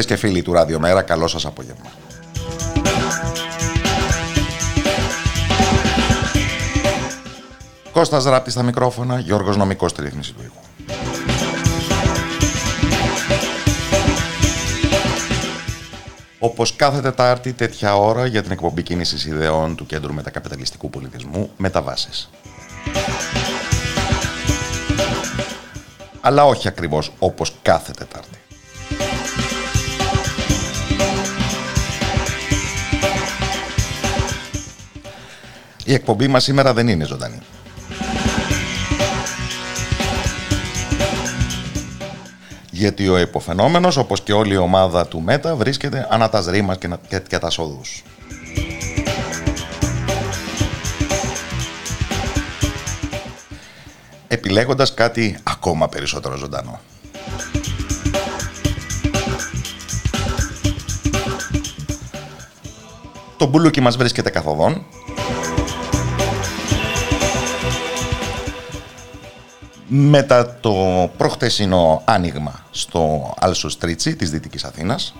Φίλες και φίλοι του Ραδιομέρα, καλό σας απόγευμα. Κώστας Ράπτη στα μικρόφωνα, Γιώργος Νομικός στη ρύθμιση του ήχου. Όπως κάθε Τετάρτη, τέτοια ώρα για την εκπομπή κίνησης ιδεών του Κέντρου Μετακαπιταλιστικού Πολιτισμού Μεταβάσεις. Αλλά όχι ακριβώς όπως κάθε Τετάρτη. Η εκπομπή μας σήμερα δεν είναι ζωντανή. Γιατί ο υποφαινόμενος, όπως και όλη η ομάδα του ΜΕΤΑ, βρίσκεται ανά τα ρήμας και, και, και τα σόδους. Επιλέγοντας κάτι ακόμα περισσότερο ζωντανό. Το μπουλούκι μας βρίσκεται καθοδόν μετά το προχτεσινό άνοιγμα στο Άλσο Στρίτσι της Δυτικής Αθήνας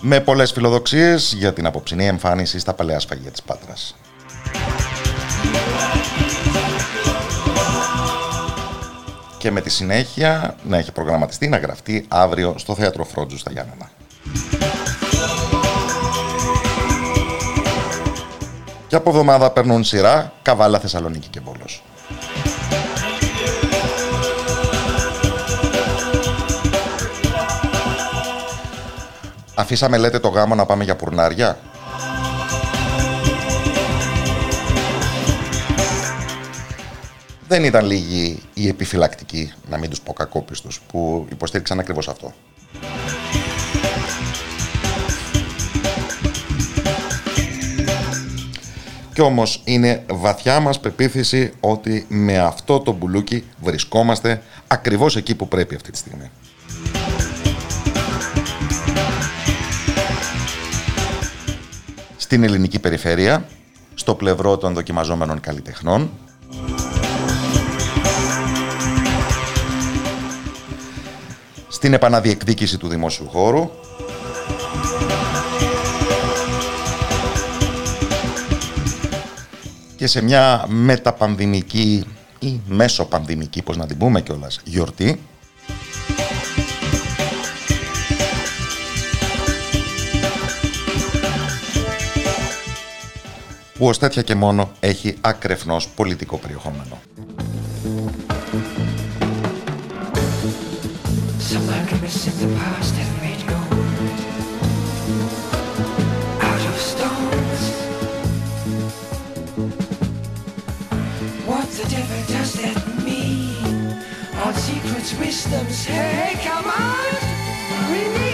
με πολλές φιλοδοξίες για την απόψινή εμφάνιση στα παλαιά σφαγεία της Πάτρας. Και με τη συνέχεια να έχει προγραμματιστεί να γραφτεί αύριο στο Θέατρο Φρόντζου στα Γιάννενα. Και από εβδομάδα παίρνουν σειρά Καβάλα Θεσσαλονίκη και Βόλος. Αφήσαμε λέτε το γάμο να πάμε για πουρνάρια; Δεν ήταν λίγοι οι επιφυλακτικοί, να μην τους πω κακόπιστους, που υποστήριξαν ακριβώς αυτό. Κι όμως είναι βαθιά μας πεποίθηση ότι με αυτό το μπουλούκι βρισκόμαστε ακριβώς εκεί που πρέπει αυτή τη στιγμή. Στην ελληνική περιφέρεια, στο πλευρό των δοκιμαζόμενων καλλιτεχνών, στην επαναδιεκδίκηση του δημόσιου χώρου, και σε μια μεταπανδημική ή μέσοπανδημική, πώς να την πούμε κιόλας, γιορτή, που ως τέτοια και μόνο έχει ακρεφνώς πολιτικό περιεχόμενο. Wisdoms. Hey, come on. We need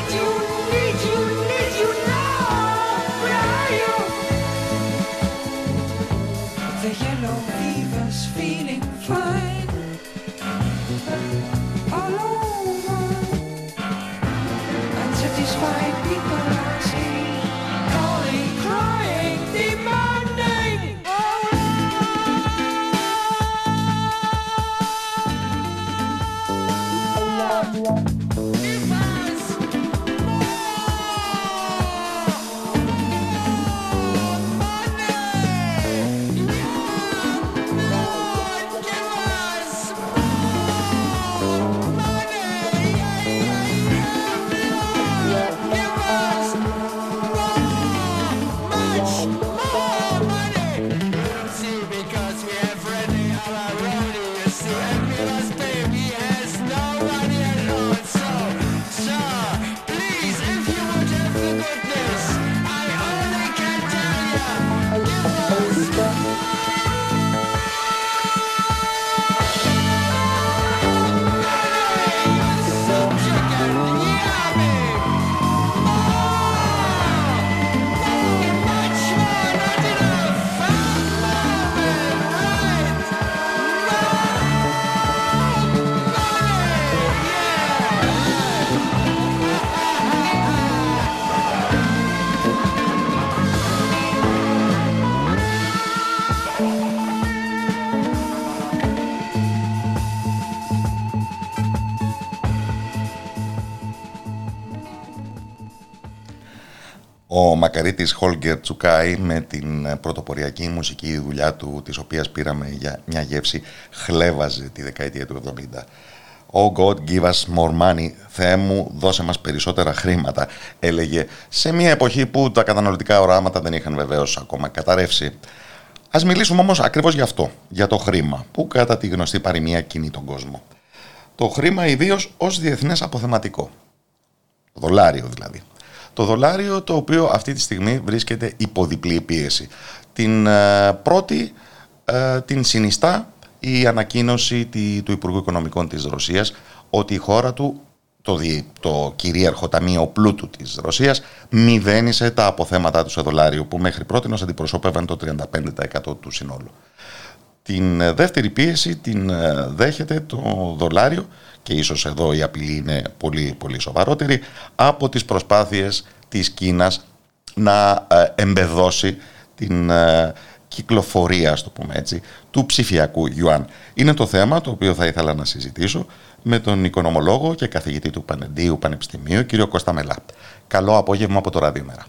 Μακαρίτης Χόλγκερ Τσουκάη με την πρωτοποριακή μουσική δουλειά του, της οποίας πήραμε για μια γεύση, χλέβαζε τη δεκαετία του 70. Oh God, give us more money. Θεέ μου, δώσε μας περισσότερα χρήματα, έλεγε σε μια εποχή που τα καταναλωτικά οράματα δεν είχαν βεβαίως ακόμα καταρρεύσει. Ας μιλήσουμε όμως ακριβώς για αυτό, για το χρήμα, που κατά τη γνωστή παροιμία κινεί τον κόσμο. Το χρήμα ιδίως ως διεθνές αποθεματικό. Το δολάριο δηλαδή. Το δολάριο το οποίο αυτή τη στιγμή βρίσκεται υπό διπλή πίεση. Την ε, πρώτη ε, την συνιστά η ανακοίνωση του Υπουργού Οικονομικών της Ρωσίας ότι η χώρα του, το, το κυρίαρχο ταμείο πλούτου της Ρωσίας, μηδένισε τα αποθέματα του σε δολάριο που μέχρι πρώτη αντιπροσώπευαν το 35% του συνόλου. Την ε, δεύτερη πίεση την δέχεται το δολάριο και ίσως εδώ η απειλή είναι πολύ πολύ σοβαρότερη, από τις προσπάθειες της Κίνας να ε, εμπεδώσει την ε, κυκλοφορία, το πούμε έτσι, του ψηφιακού Ιουάν. Είναι το θέμα το οποίο θα ήθελα να συζητήσω με τον οικονομολόγο και καθηγητή του Πανεντίου Πανεπιστημίου, κύριο Κώστα Μελά. Καλό απόγευμα από το Ραδιομέρα.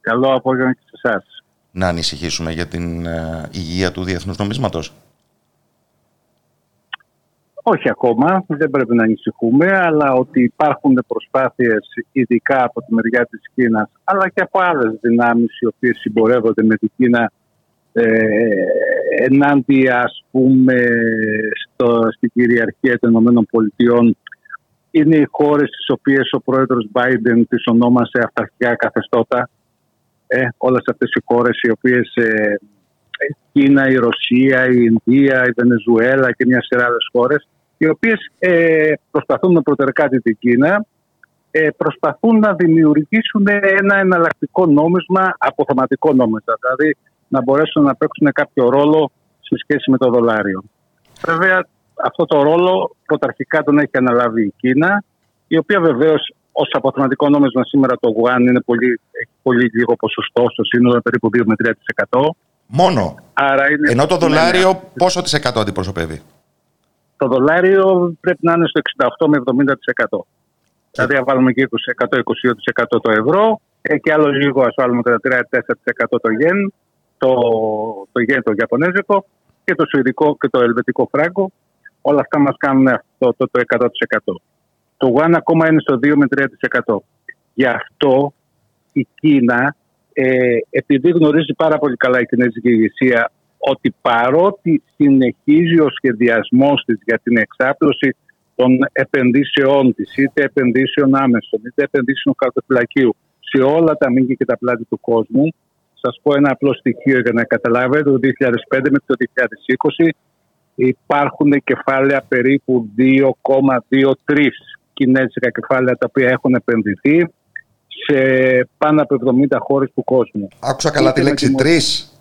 Καλό απόγευμα και σε εσάς. Να ανησυχήσουμε για την ε, υγεία του διεθνούς νομίσματος. Όχι ακόμα, δεν πρέπει να ανησυχούμε, αλλά ότι υπάρχουν προσπάθειες ειδικά από τη μεριά της Κίνας, αλλά και από άλλες δυνάμεις οι οποίες συμπορεύονται με την Κίνα ε, ενάντια ας πούμε στο, στην κυριαρχία των ΗΠΑ είναι οι χώρες τις οποίες ο πρόεδρος Biden τις ονόμασε αυταρχικά καθεστώτα. Ε, όλες αυτές οι χώρες οι οποίες ε, η Κίνα, η Ρωσία, η Ινδία, η Βενεζουέλα και μια σειρά άλλες χώρες οι οποίες ε, προσπαθούν με προτερκάτη την Κίνα, ε, προσπαθούν να δημιουργήσουν ένα εναλλακτικό νόμισμα, αποθεματικό νόμισμα, δηλαδή να μπορέσουν να παίξουν κάποιο ρόλο σε σχέση με το δολάριο. Βέβαια, αυτό το ρόλο πρωταρχικά τον έχει αναλάβει η Κίνα, η οποία βεβαίως ως αποθεματικό νόμισμα σήμερα το Γουάν είναι πολύ, έχει πολύ λίγο ποσοστό, στο σύνολο περίπου 2 με 3%. Μόνο. Άρα είναι... Ενώ το δολάριο ναι, ναι. πόσο της εκατό αντιπροσωπεύει; Το δολάριο πρέπει να είναι στο 68 με 70%. Δηλαδή, αν βάλουμε και 20%, 22% το ευρώ ε, και άλλο λίγο, ας βάλουμε κατά 3-4% το γεν, το, το γεν το Ιαπωνέζικο και το Σουηδικό και το Ελβετικό φράγκο. Όλα αυτά μας κάνουν αυτό το, το 100%. Το Γουάν ακόμα είναι στο 2 με 3%. Γι' αυτό η Κίνα, ε, επειδή γνωρίζει πάρα πολύ καλά η κινέζικη ηγεσία ότι παρότι συνεχίζει ο σχεδιασμός της για την εξάπλωση των επενδύσεών της, είτε επενδύσεων άμεσων, είτε επενδύσεων χαρτοφυλακίου, σε όλα τα μήκη και τα πλάτη του κόσμου, σας πω ένα απλό στοιχείο για να καταλάβετε, το 2005 με το 2020 υπάρχουν κεφάλαια περίπου 2,23 κινέζικα κεφάλαια τα οποία έχουν επενδυθεί σε πάνω από 70 χώρες του κόσμου. Άκουσα καλά τη λέξη 3. Τρει, τρεις,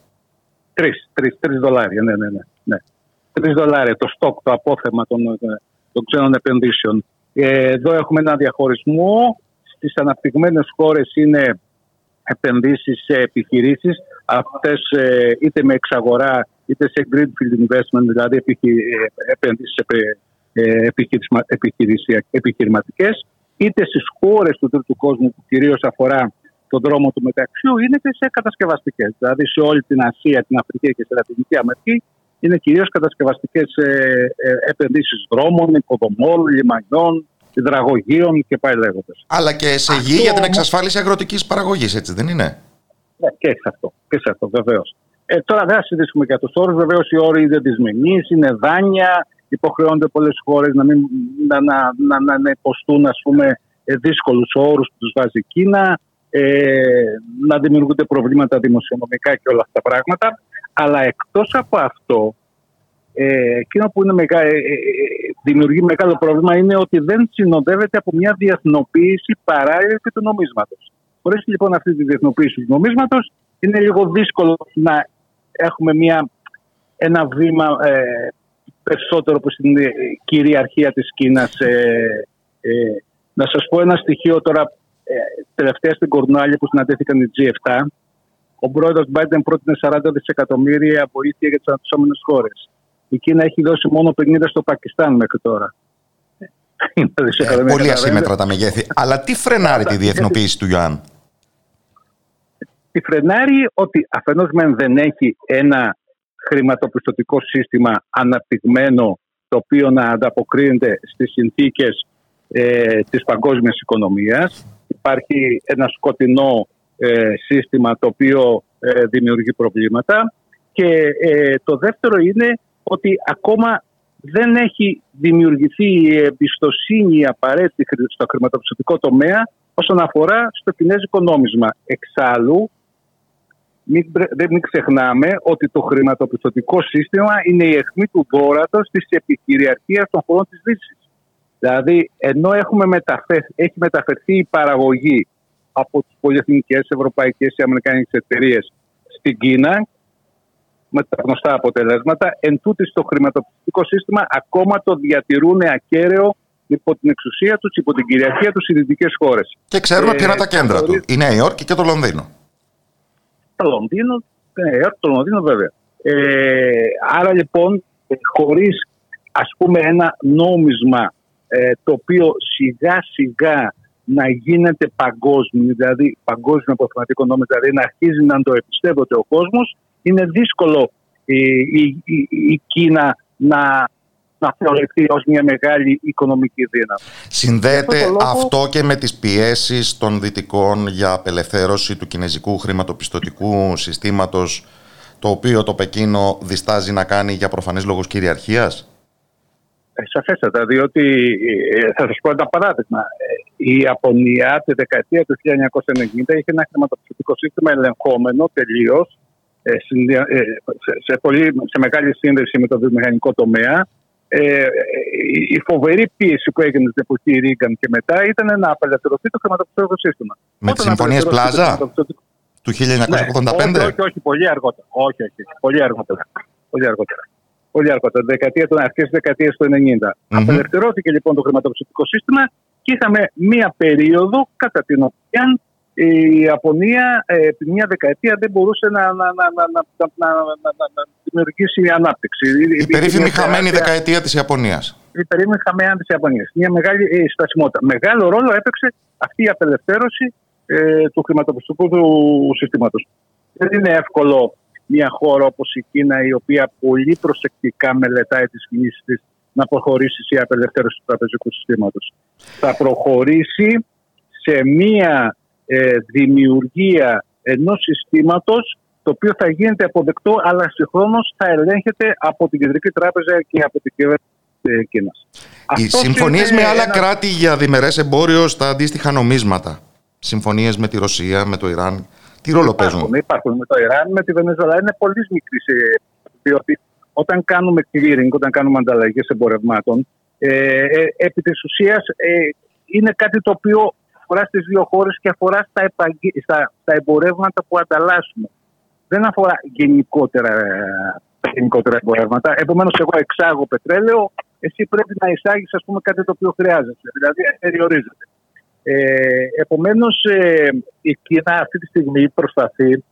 τρεις δολάρια, ναι, ναι, ναι. ναι. Τρεις δολάρια το στόκ, το απόθεμα των, των ξένων επενδύσεων. Ε, εδώ έχουμε ένα διαχωρισμό. Στις αναπτυγμένες χώρες είναι επενδύσεις σε επιχειρήσεις. Αυτές ε, είτε με εξαγορά είτε σε greenfield investment, δηλαδή ε, επενδύσεις επιχειρηματικές, είτε στις χώρες του τρίτου κόσμου που κυρίως αφορά τον δρόμο του μεταξύ είναι και σε κατασκευαστικές. Δηλαδή σε όλη την Ασία, την Αφρική και στη Λατινική Αμερική είναι κυρίως κατασκευαστικές ε, ε, επενδύσεις δρόμων, υποδομών, λιμανιών, υδραγωγείων και πάει λέγοντας. Αλλά και σε γη για την εξασφάλιση αγροτικής παραγωγής, έτσι δεν είναι; Ναι, και σε αυτό, και σε αυτό βεβαίως. Ε, τώρα δεν θα συζητήσουμε για τους όρους. Βεβαίως οι όροι είναι δυσμενείς, είναι δάνεια. Υποχρεώνται πολλές χώρες να, μην, να, να, να, να, να υποστούν ας πούμε, ε, δύσκολους όρους που τους βάζει η Κίνα ε, να δημιουργούνται προβλήματα δημοσιονομικά και όλα αυτά τα πράγματα. Αλλά εκτός από αυτό, ε, εκείνο που είναι μεγά, ε, ε, δημιουργεί μεγάλο πρόβλημα είναι ότι δεν συνοδεύεται από μια διεθνοποίηση παράλληλη του νομίσματος. Χωρίς λοιπόν αυτή τη διεθνοποίηση του νομίσματος είναι λίγο δύσκολο να έχουμε μια, ένα βήμα ε, περισσότερο προς την κυριαρχία της Κίνας. να σας πω ένα στοιχείο τώρα ε, τελευταία στην Κορνάλια που συναντήθηκαν οι G7, ο πρόεδρος Biden πρότεινε 40 δισεκατομμύρια βοήθεια για τις αναπτυσσόμενες χώρες. Η Κίνα έχει δώσει μόνο 50 στο Πακιστάν μέχρι τώρα. Ε, πολύ ασύμετρα τα μεγέθη. Αλλά τι φρενάρει τη διεθνοποίηση του Ιωάννη. τη φρενάρει ότι αφενός μεν δεν έχει ένα χρηματοπιστωτικό σύστημα αναπτυγμένο το οποίο να ανταποκρίνεται στις συνθήκες ε, της παγκόσμιας οικονομίας. Υπάρχει ένα σκοτεινό ε, σύστημα το οποίο ε, δημιουργεί προβλήματα και ε, το δεύτερο είναι ότι ακόμα δεν έχει δημιουργηθεί η εμπιστοσύνη απαραίτητη στο χρηματοπιστωτικό τομέα όσον αφορά στο κινέζικο νόμισμα. Εξάλλου, μην, μην ξεχνάμε ότι το χρηματοπιστωτικό σύστημα είναι η αιχμή του δόρατο της επικυριαρχίας των χωρών της Δύσης. Δηλαδή, ενώ έχουμε έχει μεταφερθεί η παραγωγή από τις πολυεθνικές, ευρωπαϊκές ή αμερικάνικε εταιρείες στην Κίνα, με τα γνωστά αποτελέσματα, εν τούτη το χρηματοπιστωτικό σύστημα ακόμα το διατηρούν ακέραιο υπό την εξουσία τους, υπό την κυριαρχία τους οι δυτικές χώρες. Και ξέρουμε ε, ποια είναι τα κέντρα του. Η Νέα Υόρκη και το Λονδίνο. Το Λονδίνο, το Λονδίνο βέβαια. Ε, άρα λοιπόν, χωρίς ας πούμε ένα νόμισμα ε, το οποίο σιγά σιγά να γίνεται παγκόσμιο, δηλαδή παγκόσμιο αποθεματικό νόμισμα, δηλαδή να αρχίζει να το εμπιστεύεται ο κόσμος, είναι δύσκολο η, η, η, η Κίνα να να θεωρηθεί ως μια μεγάλη οικονομική δύναμη. Συνδέεται αυτό, αυτό και με τις πιέσεις των δυτικών για απελευθέρωση του κινέζικου χρηματοπιστωτικού συστήματος το οποίο το Πεκίνο διστάζει να κάνει για προφανείς λόγους κυριαρχίας; Ε, σαφέστατα, διότι ε, θα σας πω ένα παράδειγμα. Η Ιαπωνία τη δεκαετία του 1990 είχε ένα χρηματοπιστωτικό σύστημα ελεγχόμενο τελείως ε, ε, σε, σε, πολύ, σε μεγάλη σύνδεση με το βιομηχανικό τομέα ε, η φοβερή πίεση που έγινε στην εποχή Ρίγκαν και μετά ήταν να απελευθερωθεί το χρηματοπιστωτικό σύστημα. Με τις συμφωνίες Πλάζα του 1985. Ναι, όχι, όχι, πολύ αργότερα. Όχι, όχι, πολύ αργότερα. Πολύ αργότερα. Πολύ αργότερα, δεκαετία των αρχέ δεκαετία του 90. Mm-hmm. Απελευθερώθηκε λοιπόν το χρηματοπιστωτικό σύστημα και είχαμε μία περίοδο κατά την οποία η Ιαπωνία ε, επί μια δεκαετία δεν μπορούσε να, να, να, να, να, να δημιουργήσει ανάπτυξη. Η περίφημη χαμένη δεκαετία της Ιαπωνίας. Η περίφημη χαμένη της Ιαπωνίας. Μια μεγάλη ε, στασιμότητα. Μεγάλο ρόλο έπαιξε αυτή η απελευθέρωση ε, του χρηματοπιστικού του συστήματος. Δεν είναι εύκολο μια χώρα όπως η Κίνα η οποία πολύ προσεκτικά μελετάει τις κινήσεις της να προχωρήσει σε απελευθέρωση του τραπεζικού συστήματος. Θα προχωρήσει σε μια ε, δημιουργία ενός συστήματος το οποίο θα γίνεται αποδεκτό αλλά συγχρόνως θα ελέγχεται από την Κεντρική Τράπεζα και από την κυβέρνηση Κίνας. Οι συμφωνίες με άλλα κράτη για διμερές εμπόριο στα αντίστοιχα νομίσματα. Συμφωνίες με τη Ρωσία, με το Ιράν. Τι ρόλο υπάρχουν, παίζουν; Υπάρχουν με το Ιράν, με τη Βενεζουέλα. Είναι πολύ μικρή. Διότι όταν κάνουμε clearing, όταν κάνουμε ανταλλαγές εμπορευμάτων, ε, ε, επί της ουσίας ε, είναι κάτι το οποίο αφορά στις δύο χώρες και αφορά στα, επαγγε... στα, στα εμπορεύματα που ανταλλάσσουμε. Δεν αφορά γενικότερα, γενικότερα εμπορεύματα. Επομένως, εγώ εξάγω πετρέλαιο, εσύ πρέπει να εισάγεις κάτι το οποίο χρειάζεται. Δηλαδή, περιορίζεται. Ε, Επομένως, ε, η Κίνα αυτή τη στιγμή προσπαθεί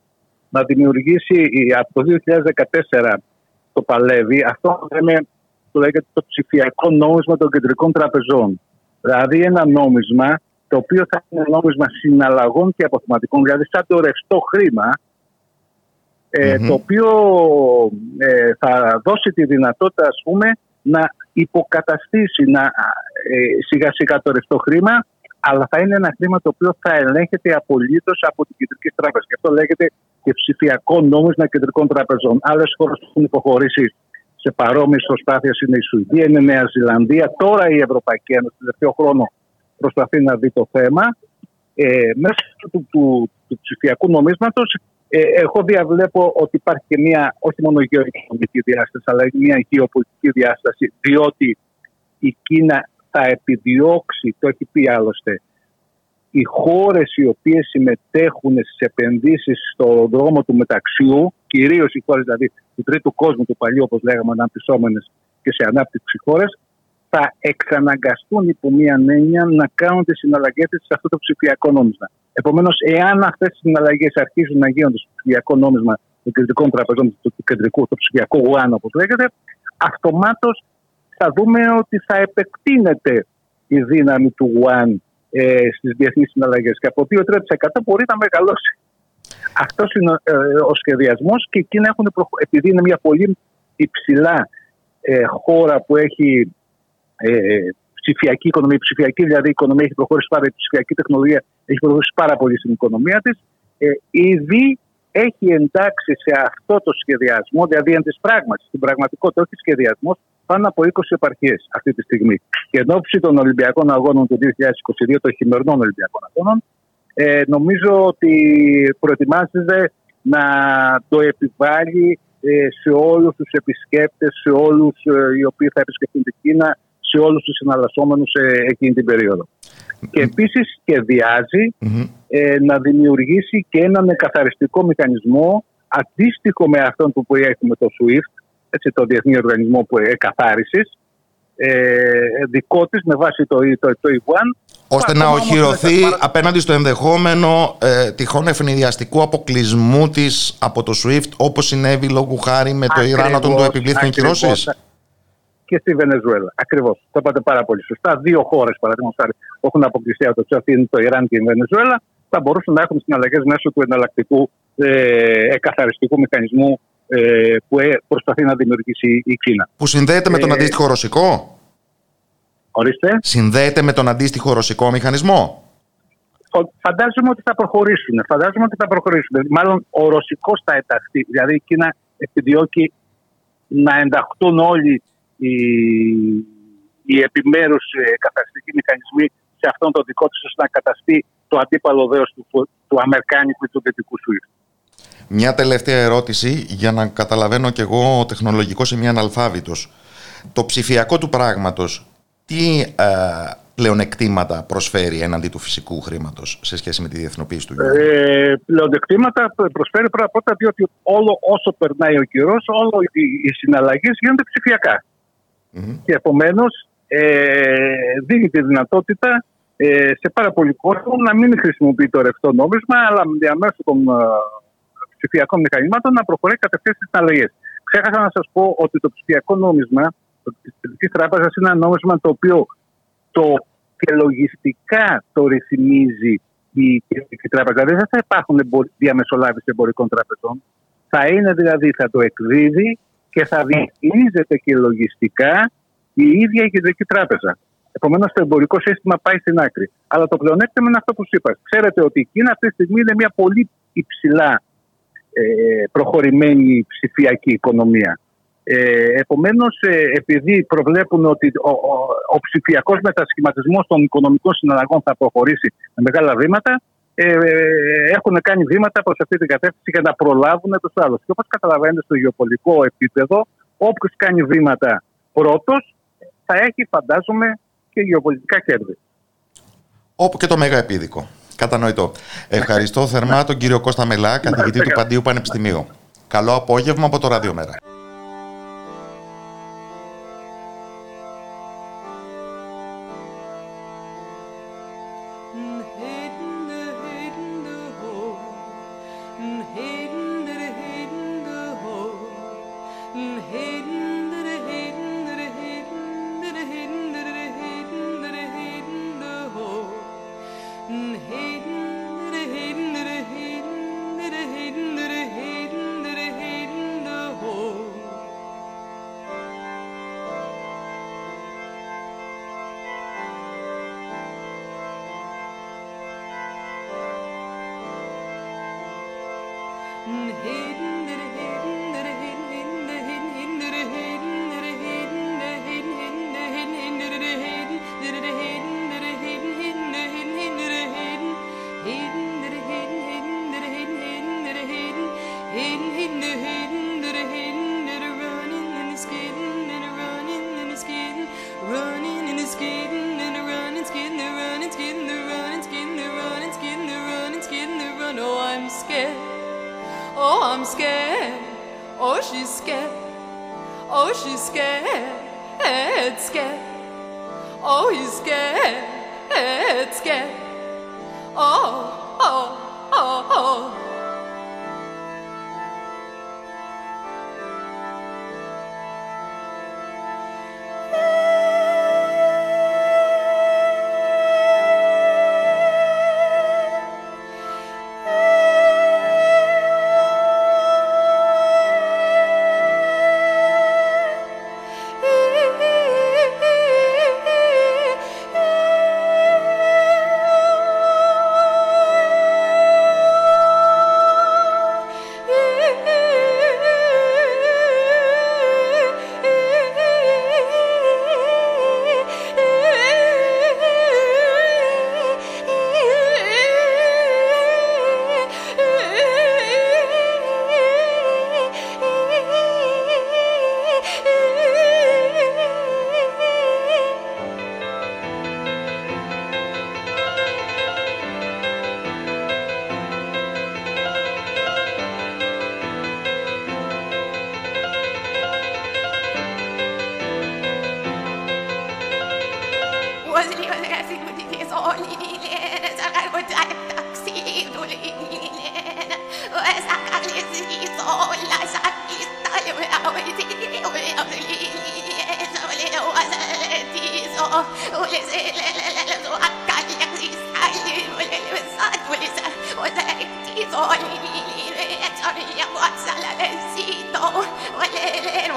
να δημιουργήσει από το 2014 το παλεύει. Αυτό λέμε, το λέγεται το ψηφιακό νόμισμα των κεντρικών τραπεζών. Δηλαδή ένα νόμισμα το οποίο θα είναι νόμισμα συναλλαγών και αποθεματικών, δηλαδή σαν το ρευστό χρήμα, ε, το οποίο ε, θα δώσει τη δυνατότητα ας πούμε, να υποκαταστήσει να, ε, σιγά σιγά το ρευστό χρήμα, αλλά θα είναι ένα χρήμα το οποίο θα ελέγχεται απολύτως από την Κεντρική Τράπεζα. Και αυτό λέγεται και ψηφιακό νόμισμα κεντρικών τραπεζών. Άλλες χώρες που έχουν υποχωρήσει σε παρόμοιες προσπάθειες είναι η Σουηδία, είναι η Νέα Ζηλανδία. Τώρα η Ευρωπαϊκή Ένωση, τελευταίο χρόνο, προσπαθεί να δει το θέμα. Ε, μέσω του, του, του ψηφιακού νομίσματος ε, εγώ διαβλέπω ότι υπάρχει και μια όχι μόνο γεωοικονομική διάσταση αλλά και μια γεωπολιτική διάσταση διότι η Κίνα θα επιδιώξει, το έχει πει άλλωστε, οι χώρες οι οποίες συμμετέχουν στις επενδύσεις στον δρόμο του μεταξιού, κυρίως οι χώρες δηλαδή του τρίτου κόσμου, του παλιού όπως λέγαμε αναπτυσσόμενες και σε ανάπτυξη χώρες, θα εξαναγκαστούν υπό μία έννοια να κάνουν τις συναλλαγές σε αυτό το ψηφιακό νόμισμα. Επομένως, εάν αυτές οι συναλλαγές αρχίζουν να γίνονται στο ψηφιακό νόμισμα των κεντρικών τραπεζών, του κεντρικού, το ψηφιακό WAN όπως λέγεται, αυτομάτως θα δούμε ότι θα επεκτείνεται η δύναμη του WAN ε, στις διεθνείς συναλλαγές. Και από 2-3% μπορεί να μεγαλώσει. Αυτός είναι ο σχεδιασμός και εκεί έχουν επειδή είναι μια πολύ υψηλά χώρα που έχει ψηφιακή οικονομία, η ψηφιακή δηλαδή η οικονομία έχει προχωρήσει πάρα, η ψηφιακή τεχνολογία έχει προχωρήσει πάρα πολύ στην οικονομία της. Ε, ήδη έχει εντάξει σε αυτό το σχεδιασμό, δηλαδή εν τη πράγματι, στην πραγματικότητα, όχι σχεδιασμός, πάνω από 20 επαρχίες αυτή τη στιγμή. Και εν ώψη των Ολυμπιακών Αγώνων του 2022, των χειμερινών Ολυμπιακών Αγώνων, ε, νομίζω ότι προετοιμάζεται να το επιβάλλει ε, σε όλους τους επισκέπτες, σε όλους ε, οι οποίοι θα επισκεφτούν την Κίνα, σε όλους τους συναλλασσόμενους εκείνη την περίοδο. Και επίσης ε, να δημιουργήσει και έναν καθαριστικό μηχανισμό αντίστοιχο με αυτόν που έχουμε το SWIFT, έτσι, το Διεθνή Οργανισμό που Εκαθάρισης, ε, δικό της με βάση το, το, το ώστε να οχυρωθεί απέναντι στο ενδεχόμενο ε, τυχόν ευνηδιαστικού αποκλεισμού της από το SWIFT όπως συνέβη λόγου χάρη με το Ιράν όταν το επιβλήθηκαν κυρώσεις; Και στη Βενεζουέλα. Ακριβώς. Το είπατε πάρα πολύ σωστά. Δύο χώρες, παραδείγματος χάρη, έχουν αποκλειστεί από το Τσαφίν, το Ιράν και η Βενεζουέλα. Θα μπορούσαν να έχουν συναλλαγές μέσω του εναλλακτικού ε, εκαθαριστικού μηχανισμού ε, που ε, προσπαθεί να δημιουργήσει η Κίνα. Που συνδέεται με τον ε, αντίστοιχο ρωσικό; Ορίστε. Συνδέεται με τον αντίστοιχο ρωσικό μηχανισμό; Φαντάζομαι ότι θα προχωρήσουν. Φαντάζομαι ότι θα προχωρήσουν. Μάλλον ο ρωσικός θα ενταχθεί. Δηλαδή η Κίνα επιδιώκει να ενταχθούν όλοι οι, οι επιμέρους ε, καθαριστικοί μηχανισμοί σε αυτόν τον δικό του, ώστε να καταστεί το αντίπαλο δέος του, του Αμερικάνικου ή του Δυτικού SWIFT. Μια τελευταία ερώτηση για να καταλαβαίνω κι εγώ τεχνολογικός ή αναλφάβητος. Το ψηφιακό του πράγματος, τι ε, πλεονεκτήματα προσφέρει έναντι του φυσικού χρήματος σε σχέση με τη διεθνοποίηση του γύρου; Ε, πλεονεκτήματα προσφέρει πρώτα απ' όλα διότι όλο όσο περνάει ο καιρός, όλο οι, οι συναλλαγές γίνονται ψηφιακά. Mm-hmm. Και επομένως ε, δίνει τη δυνατότητα ε, σε πάρα πολλοί κόσμο να μην χρησιμοποιεί το ρευστό νόμισμα, αλλά διαμέσου των ε, ψηφιακών μηχανημάτων να προχωρεί κατευθείαν στις συναλλαγές. Ξέχασα να σας πω ότι το ψηφιακό νόμισμα της Κεντρικής Τράπεζας είναι ένα νόμισμα το οποίο το και λογιστικά το ρυθμίζει η Κεντρική Τράπεζα. Δεν θα υπάρχουν διαμεσολάβηση εμπορικών τραπεζών. Θα είναι δηλαδή, θα το εκδίδει και θα διαχειρίζεται και λογιστικά η ίδια η Κεντρική Τράπεζα. Επομένως, το εμπορικό σύστημα πάει στην άκρη. Αλλά το πλεονέκτημα είναι αυτό που σου είπα. Ξέρετε ότι η Κίνα αυτή τη στιγμή είναι μια πολύ υψηλά ε, προχωρημένη ψηφιακή οικονομία. Ε, Επομένως, ε, επειδή προβλέπουν ότι ο, ο, ο ψηφιακός μετασχηματισμός των οικονομικών συναλλαγών θα προχωρήσει με μεγάλα βήματα, ε, έχουν κάνει βήματα προς αυτή την κατεύθυνση για να προλάβουν τους άλλους. Και όπως καταλαβαίνετε, στο γεωπολιτικό επίπεδο, όποιος κάνει βήματα πρώτος, θα έχει, φαντάζομαι, και γεωπολιτικά κέρδη. Όπου και το μέγα επίδικο. Κατανοητό. Ευχαριστώ θερμά τον κύριο Κώστα Μελά, καθηγητή του Παντίου Πανεπιστημίου. Καλό απόγευμα από το Ραδιομέρα.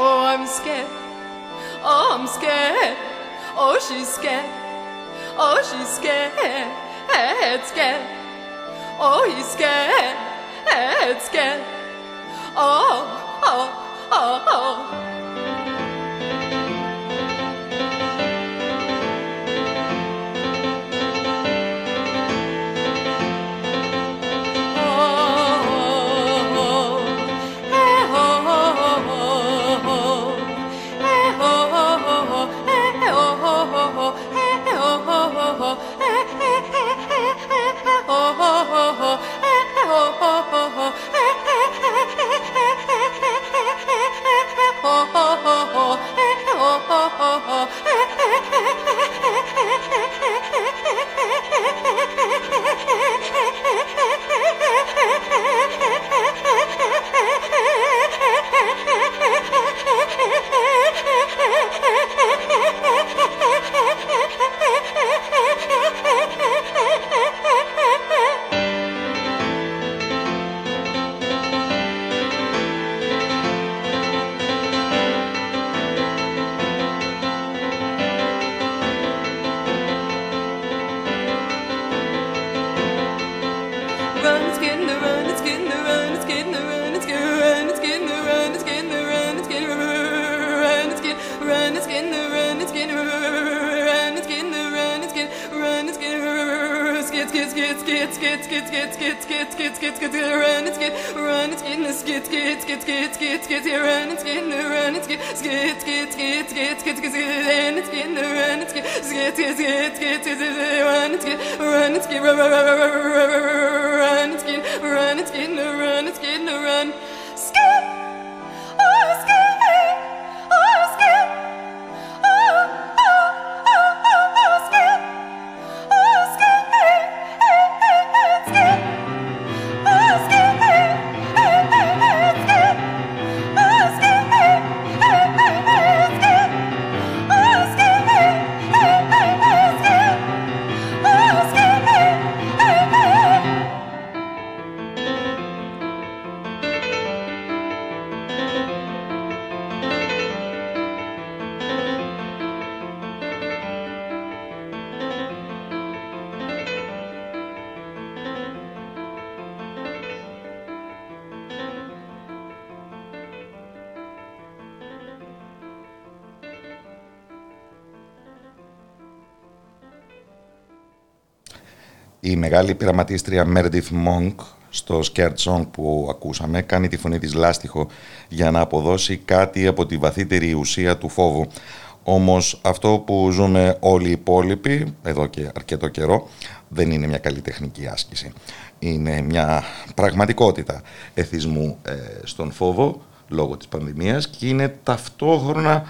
Oh, I'm scared. Oh, I'm scared. Oh, she's scared. Oh, she's scared. Head scared. Oh, he's scared get. Oh, oh, oh, oh. Ha ha ha! skit, skit, skit, skit, skit, skit, skit, run and skit, run it's and skit, skit, skit, skit, skit, skit, skit, run it's and skit, run and skit, skit, skit, skit, skit, skit, skit, and skit, run it's skit, skit, run, it's skit, skit, run run, skit, run run, skit, run and skit, run and skit, run it's and skit, Η μεγάλη πειραματίστρια Meredith Monk στο Scared Song που ακούσαμε κάνει τη φωνή της λάστιχο για να αποδώσει κάτι από τη βαθύτερη ουσία του φόβου. Όμως αυτό που ζούμε όλοι οι υπόλοιποι εδώ και αρκετό καιρό δεν είναι μια καλή τεχνική άσκηση. Είναι μια πραγματικότητα εθισμού ε, στον φόβο λόγω της πανδημίας και είναι ταυτόχρονα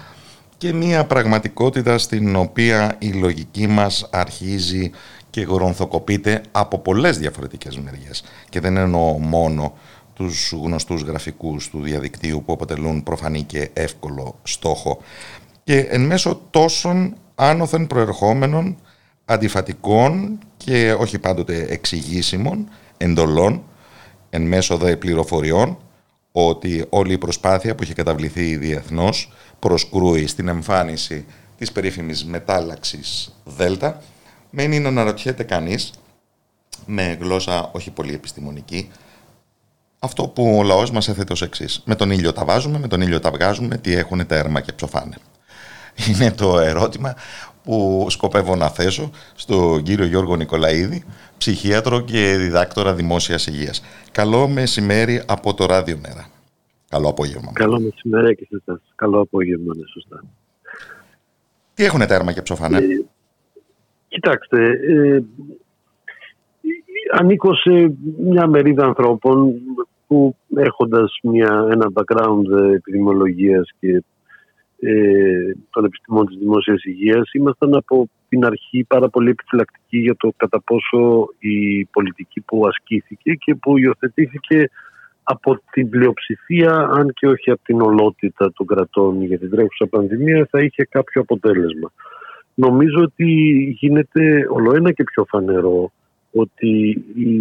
και μια πραγματικότητα στην οποία η λογική μας αρχίζει και γορονθοκοπείται από πολλές διαφορετικές μεριές. Και δεν εννοώ μόνο τους γνωστούς γραφικούς του διαδικτύου που αποτελούν προφανή και εύκολο στόχο. Και εν μέσω τόσων άνωθεν προερχόμενων, αντιφατικών και όχι πάντοτε εξηγήσιμων εντολών, εν μέσω δε πληροφοριών, ότι όλη η προσπάθεια που έχει καταβληθεί διεθνώς προσκρούει στην εμφάνιση της περίφημης μετάλλαξης Δέλτα, μένει να αναρωτιέται κανείς με γλώσσα όχι πολύ επιστημονική αυτό που ο λαός μας έθετε ως εξής. Με τον ήλιο τα βάζουμε, με τον ήλιο τα βγάζουμε, τι έχουν τέρμα και ψοφάνε. Είναι το ερώτημα που σκοπεύω να θέσω στον κύριο Γιώργο Νικολαίδη, ψυχίατρο και διδάκτορα δημόσιας υγείας. Καλό μεσημέρι από το Ράδιο Μέρα. Καλό απόγευμα. Καλό μεσημέρι και σε εσάς. Καλό απόγευμα, ναι, σωστά. Τι έχουν τέρμα και ψοφάνε; Ε, Κοιτάξτε, ε, ανήκω σε μια μερίδα ανθρώπων που έχοντας μια, ένα background επιδημιολογίας και ε, των επιστημών της δημόσιας υγείας ήμασταν από την αρχή πάρα πολύ επιφυλακτικοί για το κατά πόσο η πολιτική που ασκήθηκε και που υιοθετήθηκε από την πλειοψηφία, αν και όχι από την ολότητα των κρατών για την τρέχουσα πανδημία, θα είχε κάποιο αποτέλεσμα. Νομίζω ότι γίνεται ολοένα και πιο φανερό ότι η,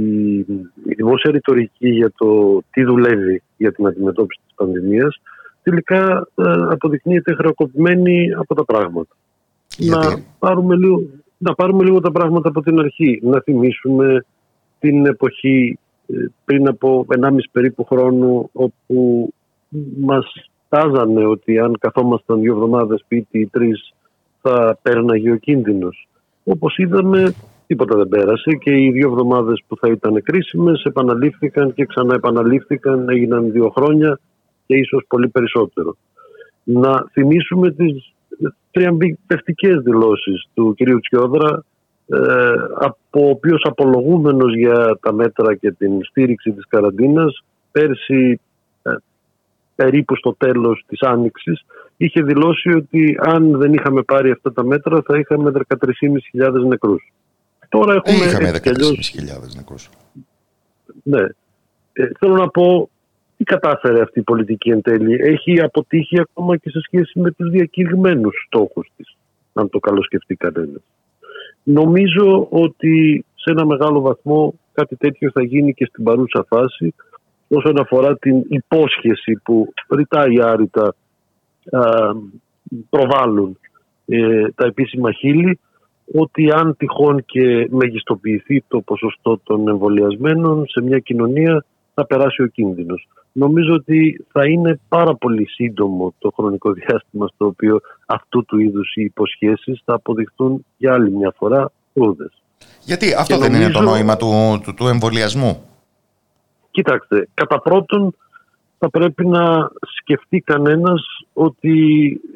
η δημόσια ρητορική για το τι δουλεύει για την αντιμετώπιση της πανδημίας τελικά ε, αποδεικνύεται χρεοκοπημένη από τα πράγματα. Να πάρουμε, λίγο, να πάρουμε λίγο τα πράγματα από την αρχή. Να θυμίσουμε την εποχή ε, πριν από 1,5 περίπου χρόνο όπου μας τάζανε ότι αν καθόμασταν δύο εβδομάδες σπίτι ή τρεις θα πέρναγε ο κίνδυνος. Όπως είδαμε τίποτα δεν πέρασε και οι δύο εβδομάδες που θα ήταν κρίσιμες επαναλήφθηκαν και ξανά επαναλήφθηκαν, έγιναν δύο χρόνια και ίσως πολύ περισσότερο. Να θυμίσουμε τις τριαμπιστικές δηλώσεις του κ. Τσιόδρα ε, από ο οποίος απολογούμενος για τα μέτρα και την στήριξη της καραντίνας πέρσι ε, περίπου στο τέλος της Άνοιξης είχε δηλώσει ότι αν δεν είχαμε πάρει αυτά τα μέτρα θα είχαμε 13.500 νεκρούς. Τώρα έχουμε είχαμε 13.500 νεκρούς. Ναι. Ε, θέλω να πω τι κατάφερε αυτή η πολιτική εν τέλει; Έχει αποτύχει ακόμα και σε σχέση με τους διακηρυγμένους στόχους της, αν το καλοσκεφτεί κανένας. Νομίζω ότι σε ένα μεγάλο βαθμό κάτι τέτοιο θα γίνει και στην παρούσα φάση όσον αφορά την υπόσχεση που ρητά ή άρρητα προβάλλουν ε, τα επίσημα χείλη ότι αν τυχόν και μεγιστοποιηθεί το ποσοστό των εμβολιασμένων σε μια κοινωνία θα περάσει ο κίνδυνος. Νομίζω ότι θα είναι πάρα πολύ σύντομο το χρονικό διάστημα στο οποίο αυτού του είδους οι υποσχέσεις θα αποδειχθούν για άλλη μια φορά φρούδες. Γιατί αυτό δεν είναι το νόημα του, του, του εμβολιασμού; Κοιτάξτε, κατά πρώτον θα πρέπει να σκεφτεί κανένας ότι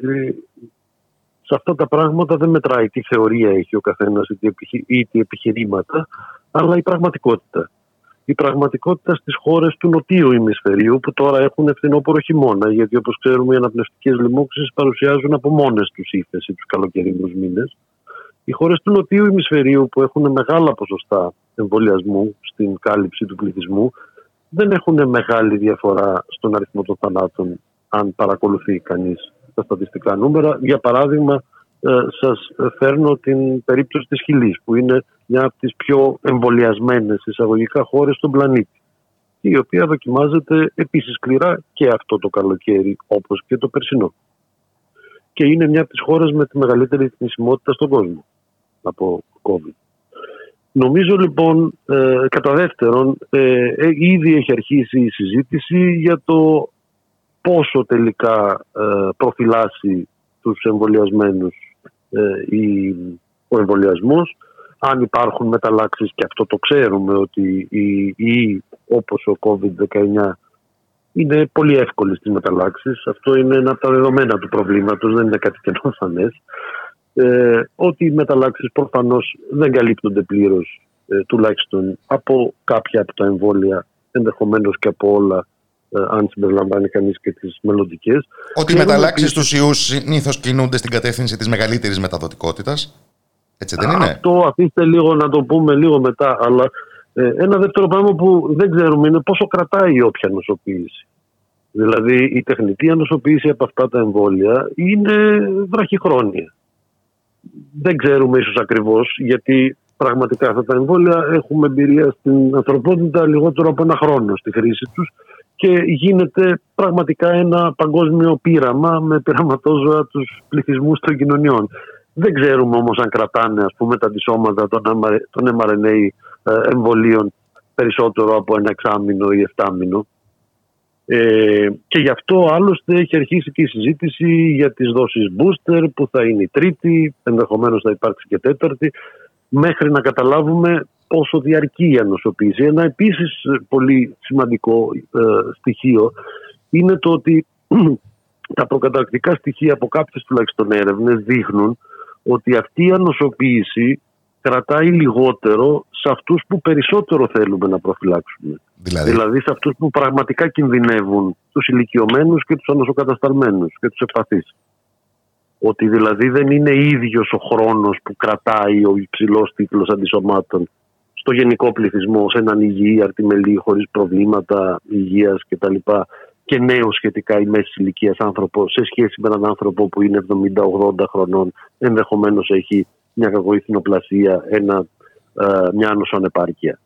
ε, σε αυτά τα πράγματα δεν μετράει τι θεωρία έχει ο καθένας ή τι επιχειρήματα, αλλά η πραγματικότητα η πραγματικότητα στις χώρες του νοτίου ημισφαιρίου που τώρα έχουν φθινόπωρο χειμώνα γιατί όπως ξέρουμε οι αναπνευστικές λοιμώξεις παρουσιάζουν από μόνες τους ύφεση τους καλοκαιρινούς μήνες. Οι χώρες του νοτίου ημισφαιρίου που έχουν μεγάλα ποσοστά εμβολιασμού στην κάλυψη του πληθυσμού δεν έχουν μεγάλη διαφορά στον αριθμό των θανάτων αν παρακολουθεί κανείς τα στατιστικά νούμερα. Για παράδειγμα, ε, σας φέρνω την περίπτωση της Χιλής που είναι μια από τις πιο εμβολιασμένες εισαγωγικά χώρες στον πλανήτη η οποία δοκιμάζεται επίσης σκληρά και αυτό το καλοκαίρι όπως και το περσινό. Και είναι μια από τις χώρες με τη μεγαλύτερη θνησιμότητα στον κόσμο από COVID. Νομίζω λοιπόν ε, κατά δεύτερον ε, ε, ήδη έχει αρχίσει η συζήτηση για το πόσο τελικά ε, προφυλάσσει τους εμβολιασμένους ε, ο εμβολιασμός. Αν υπάρχουν μεταλλάξεις και αυτό το ξέρουμε ότι η, η, όπως ο COVID-19 είναι πολύ εύκολη στις μεταλλάξεις. Αυτό είναι ένα από τα δεδομένα του προβλήματος, δεν είναι κάτι καινούργιο Ε, ότι οι μεταλλάξεις προφανώς δεν καλύπτονται πλήρως ε, τουλάχιστον από κάποια από τα εμβόλια ενδεχομένως και από όλα ε, αν συμπεριλαμβάνει κανείς και τις μελλοντικές. Ότι οι μεταλλάξεις τους ιούς συνήθως κινούνται στην κατεύθυνση της μεγαλύτερης μεταδοτικότητας. Έτσι δεν είναι; Αυτό αφήστε λίγο να το πούμε λίγο μετά. Αλλά ε, ένα δεύτερο πράγμα που δεν ξέρουμε είναι πόσο κρατάει η όποια νοσοποίηση. Δηλαδή η τεχνητή ανοσοποίηση από αυτά τα εμβόλια είναι βραχυχρόνια. Δεν ξέρουμε ίσως ακριβώς γιατί πραγματικά αυτά τα εμβόλια έχουμε εμπειρία στην ανθρωπότητα λιγότερο από ένα χρόνο στη χρήση τους και γίνεται πραγματικά ένα παγκόσμιο πείραμα με πειραματόζωα τους πληθυσμούς των κοινωνιών. Δεν ξέρουμε όμως αν κρατάνε ας πούμε, τα αντισώματα των mRNA ε, εμβολίων περισσότερο από ένα εξάμηνο ή εφτάμηνο. Ε, και γι' αυτό άλλωστε έχει αρχίσει και η συζήτηση για τις δόσεις booster που θα είναι η τρίτη, ενδεχομένως θα υπάρξει και τέταρτη, μέχρι να καταλάβουμε πόσο διαρκεί η ανοσοποίηση. Ένα επίσης πολύ σημαντικό ε, στοιχείο είναι το ότι τα προκαταρκτικά στοιχεία από κάποιες τουλάχιστον έρευνες δείχνουν ότι αυτή η ανοσοποίηση κρατάει λιγότερο σε αυτούς που περισσότερο θέλουμε να προφυλάξουμε. Δηλαδή, δηλαδή σε αυτούς που πραγματικά κινδυνεύουν, τους ηλικιωμένους και τους ανοσοκατασταλμένους και τους ευπαθείς. Ότι δηλαδή δεν είναι ίδιος ο χρόνος που κρατάει ο υψηλός τίτλος αντισωμάτων στο γενικό πληθυσμό, σε έναν υγιή, αρτιμελή, χωρίς προβλήματα υγείας κτλ. Και νέος σχετικά η μέση ηλικίας άνθρωπο σε σχέση με έναν άνθρωπο που είναι 70-80 χρονών, ενδεχομένως έχει μια κακοϊθινοπλασία, ένα, ε, μια ανοσοανεπάρκεια.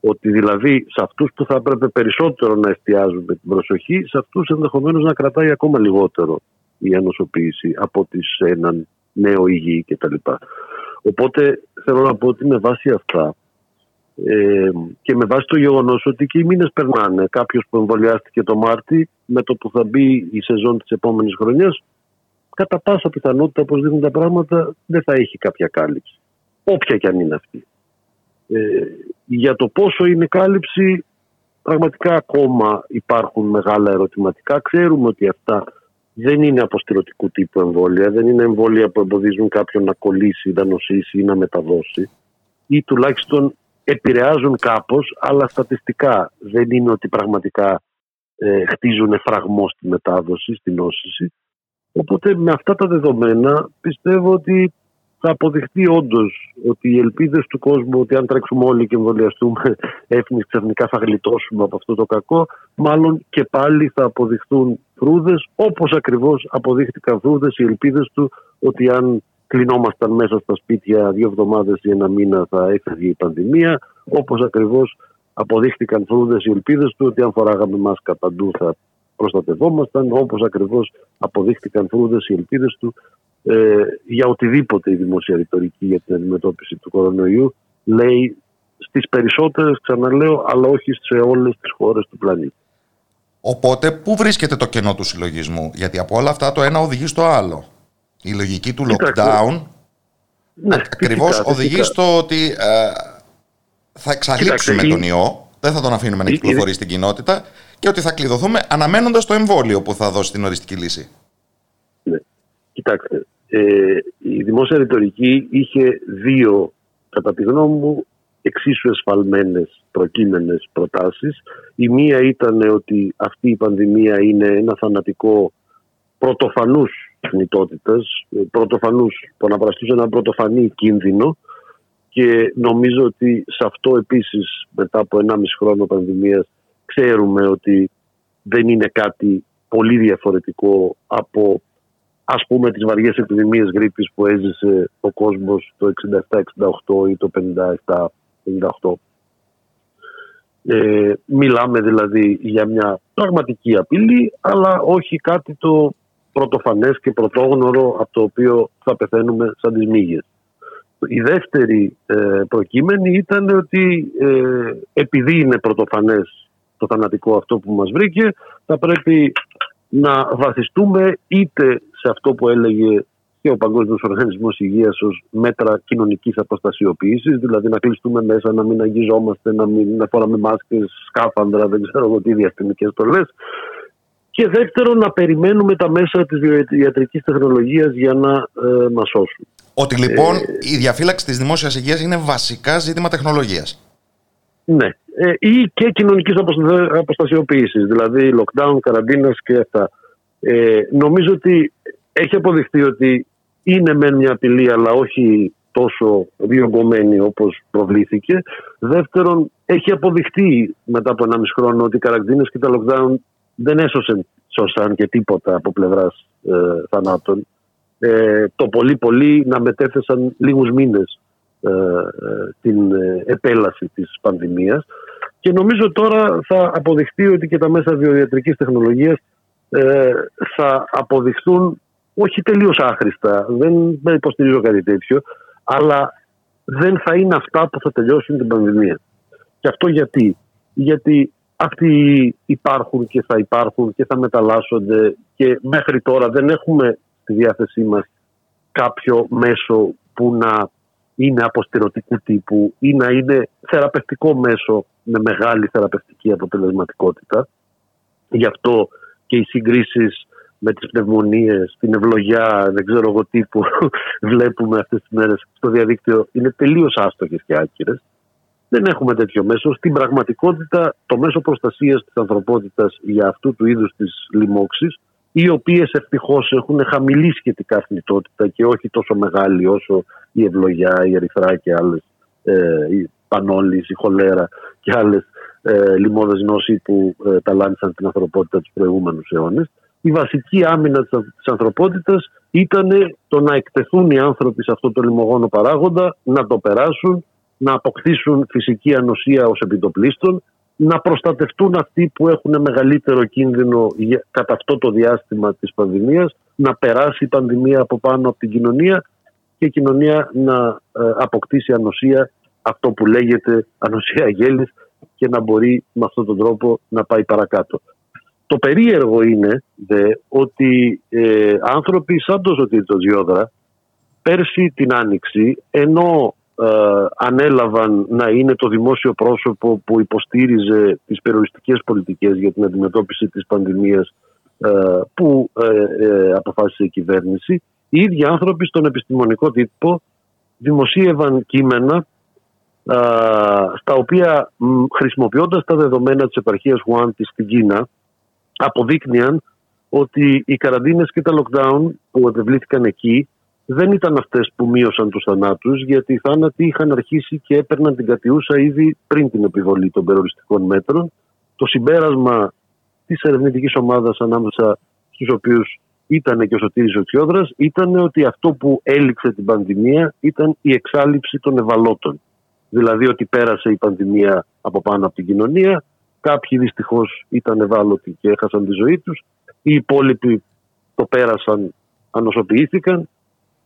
Ότι δηλαδή σε αυτούς που θα έπρεπε περισσότερο να εστιάζουμε την προσοχή, σε αυτούς ενδεχομένως να κρατάει ακόμα λιγότερο η ανοσοποίηση από ότι σε έναν νέο υγιή κτλ. Οπότε θέλω να πω ότι με βάση αυτά ε, και με βάση το γεγονός ότι και οι μήνες περνάνε. Κάποιος που εμβολιάστηκε το Μάρτι, με το που θα μπει η σεζόν της επόμενης χρονιάς, κατά πάσα πιθανότητα, όπως δείχνουν τα πράγματα, δεν θα έχει κάποια κάλυψη. Όποια και αν είναι αυτή. Ε, για το πόσο είναι κάλυψη, πραγματικά ακόμα υπάρχουν μεγάλα ερωτηματικά. Ξέρουμε ότι αυτά δεν είναι αποστηρωτικού τύπου εμβόλια, δεν είναι εμβόλια που εμποδίζουν κάποιον να κολλήσει, να νοσήσει ή να μεταδώσει ή τουλάχιστον επηρεάζουν κάπως, αλλά στατιστικά δεν είναι ότι πραγματικά ε, χτίζουν φραγμό στη μετάδοση, στην νόσηση. Οπότε με αυτά τα δεδομένα πιστεύω ότι θα αποδειχτεί όντως ότι οι ελπίδες του κόσμου ότι αν τρέξουμε όλοι και εμβολιαστούμε, έφυγε ξαφνικά θα γλιτώσουμε από αυτό το κακό, μάλλον και πάλι θα αποδειχθούν φρούδες, όπως ακριβώς αποδείχτηκαν φρούδες οι ελπίδες του ότι αν κλεινόμασταν μέσα στα σπίτια δύο εβδομάδες ή ένα μήνα θα έφευγε η πανδημία, όπως ακριβώς αποδείχτηκαν φρούδες οι ελπίδες του ότι αν φοράγαμε μάσκα παντού θα προστατευόμασταν, όπως ακριβώς αποδείχτηκαν φρούδες οι ελπίδες του ε, για οτιδήποτε η δημόσια ρητορική για την αντιμετώπιση του κορονοϊού λέει στις περισσότερες, ξαναλέω, αλλά όχι σε όλες τις χώρες του πλανήτη. Οπότε, πού βρίσκεται το κενό του συλλογισμού, γιατί από όλα αυτά το ένα οδηγεί στο άλλο. Η λογική του lockdown ναι, ακριβώς οδηγεί στο ότι ε, θα εξαλείψουμε τον ιό, δεν θα τον αφήνουμε να κυκλοφορεί στην κοινότητα και ότι θα κλειδωθούμε αναμένοντας το εμβόλιο που θα δώσει την οριστική λύση. Ναι. Κοιτάξτε, ε, η δημόσια ρητορική είχε δύο, κατά τη γνώμη μου, εξίσου εσφαλμένες προκείμενες προτάσεις. Η μία ήταν ότι αυτή η πανδημία είναι ένα θανατικό πρωτοφανούς θνητότητας, πρωτοφανούς που αναπραστούσε ένα πρωτοφανή κίνδυνο και νομίζω ότι σε αυτό επίσης μετά από 1,5 χρόνο πανδημίας ξέρουμε ότι δεν είναι κάτι πολύ διαφορετικό από ας πούμε τις βαριές επιδημίες γρήπης που έζησε ο κόσμος το 67-68 ή το 57-58. Ε, μιλάμε δηλαδή για μια πραγματική απειλή αλλά όχι κάτι το πρωτοφανές και πρωτόγνωρο από το οποίο θα πεθαίνουμε σαν τις μύγες. Η δεύτερη ε, προκείμενη ήταν ότι ε, επειδή είναι πρωτοφανές το θανατικό αυτό που μας βρήκε θα πρέπει να βαθιστούμε είτε σε αυτό που έλεγε και ο Παγκόσμιος Οργανισμός Υγείας ως μέτρα κοινωνικής αποστασιοποίησης, δηλαδή να κλειστούμε μέσα, να μην αγγιζόμαστε, να μην να φοράμε μάσκες, σκάφανδρα, δεν ξέρω εγώ τι διαστημικές τολέ. Και δεύτερον, να περιμένουμε τα μέσα της ιατρικής τεχνολογίας για να ε, μας σώσουν. Ότι λοιπόν ε, η διαφύλαξη της δημόσιας υγείας είναι βασικά ζήτημα τεχνολογίας. Ναι. Ε, ή και κοινωνικής αποστασιοποίησης, δηλαδή lockdown, καραντίνα και αυτά. Ε, νομίζω ότι έχει αποδειχθεί ότι είναι μεν μια απειλή, αλλά όχι τόσο διωγγωμένη όπως προβλήθηκε. Δεύτερον, έχει αποδειχθεί μετά από ένα μισό χρόνο ότι οι καραντίνες και τα lockdown δεν έσωσαν σώσαν και τίποτα από πλευράς ε, θανάτων. Ε, το πολύ πολύ να μετέθεσαν λίγους μήνες ε, ε, την ε, επέλαση της πανδημίας και νομίζω τώρα θα αποδειχτεί ότι και τα μέσα βιοιατρικής τεχνολογίας θα αποδειχθούν όχι τελείως άχρηστα, δεν υποστηρίζω κάτι τέτοιο, αλλά δεν θα είναι αυτά που θα τελειώσουν την πανδημία. Και αυτό γιατί. Γιατί αυτοί υπάρχουν και θα υπάρχουν και θα μεταλλάσσονται και μέχρι τώρα δεν έχουμε στη διάθεσή μας κάποιο μέσο που να είναι αποστηρωτικού τύπου ή να είναι θεραπευτικό μέσο με μεγάλη θεραπευτική αποτελεσματικότητα. Γι' αυτό και οι συγκρίσεις με τις πνευμονίες, την ευλογιά, δεν ξέρω εγώ τι που βλέπουμε αυτές τις μέρες στο διαδίκτυο είναι τελείως άστοχες και άκυρες. Δεν έχουμε τέτοιο μέσο. Στην πραγματικότητα το μέσο προστασίας της ανθρωπότητας για αυτού του είδους της λοιμώξης οι οποίες ευτυχώς έχουν χαμηλή σχετικά θνητότητα και όχι τόσο μεγάλη όσο η ευλογιά, η ερυθρά και άλλες, ε, η πανόλης, η χολέρα και άλλες ε, λοιμώδες νόσοι που ε, ταλάντισαν την ανθρωπότητα τους προηγούμενους αιώνες. Η βασική άμυνα της ανθρωπότητας ήταν το να εκτεθούν οι άνθρωποι σε αυτό το λιμογόνο παράγοντα, να το περάσουν, να αποκτήσουν φυσική ανοσία ως επιτοπλίστων, να προστατευτούν αυτοί που έχουν μεγαλύτερο κίνδυνο κατά αυτό το διάστημα της πανδημίας, να περάσει η πανδημία από πάνω από την κοινωνία και η κοινωνία να ε, αποκτήσει ανοσία, αυτό που λέγεται ανοσία γέλης και να μπορεί με αυτόν τον τρόπο να πάει παρακάτω. Το περίεργο είναι δε, ότι ε, άνθρωποι σαν το Ζωτήρ το Τζιόδρα πέρσι την Άνοιξη ενώ ε, ανέλαβαν να είναι το δημόσιο πρόσωπο που υποστήριζε τις περιοριστικές πολιτικές για την αντιμετώπιση της πανδημίας ε, που ε, αποφάσισε η κυβέρνηση. Οι ίδιοι άνθρωποι στον επιστημονικό τύπο δημοσίευαν κείμενα στα οποία χρησιμοποιώντας τα δεδομένα της επαρχίας Wuhan της στην Κίνα αποδείκνυαν ότι οι καραντίνες και τα lockdown που επευλήθηκαν εκεί δεν ήταν αυτές που μείωσαν τους θανάτους γιατί οι θάνατοι είχαν αρχίσει και έπαιρναν την κατιούσα ήδη πριν την επιβολή των περιοριστικών μέτρων. Το συμπέρασμα της ερευνητικής ομάδας ανάμεσα στους οποίους ήταν και ο Σωτήρης Οτσιόδρας ήταν ότι αυτό που έληξε την πανδημία ήταν η εξάλληψη των ευαλώτων. Δηλαδή ότι πέρασε η πανδημία από πάνω από την κοινωνία, κάποιοι δυστυχώς ήταν ευάλωτοι και έχασαν τη ζωή τους, οι υπόλοιποι το πέρασαν, ανοσοποιήθηκαν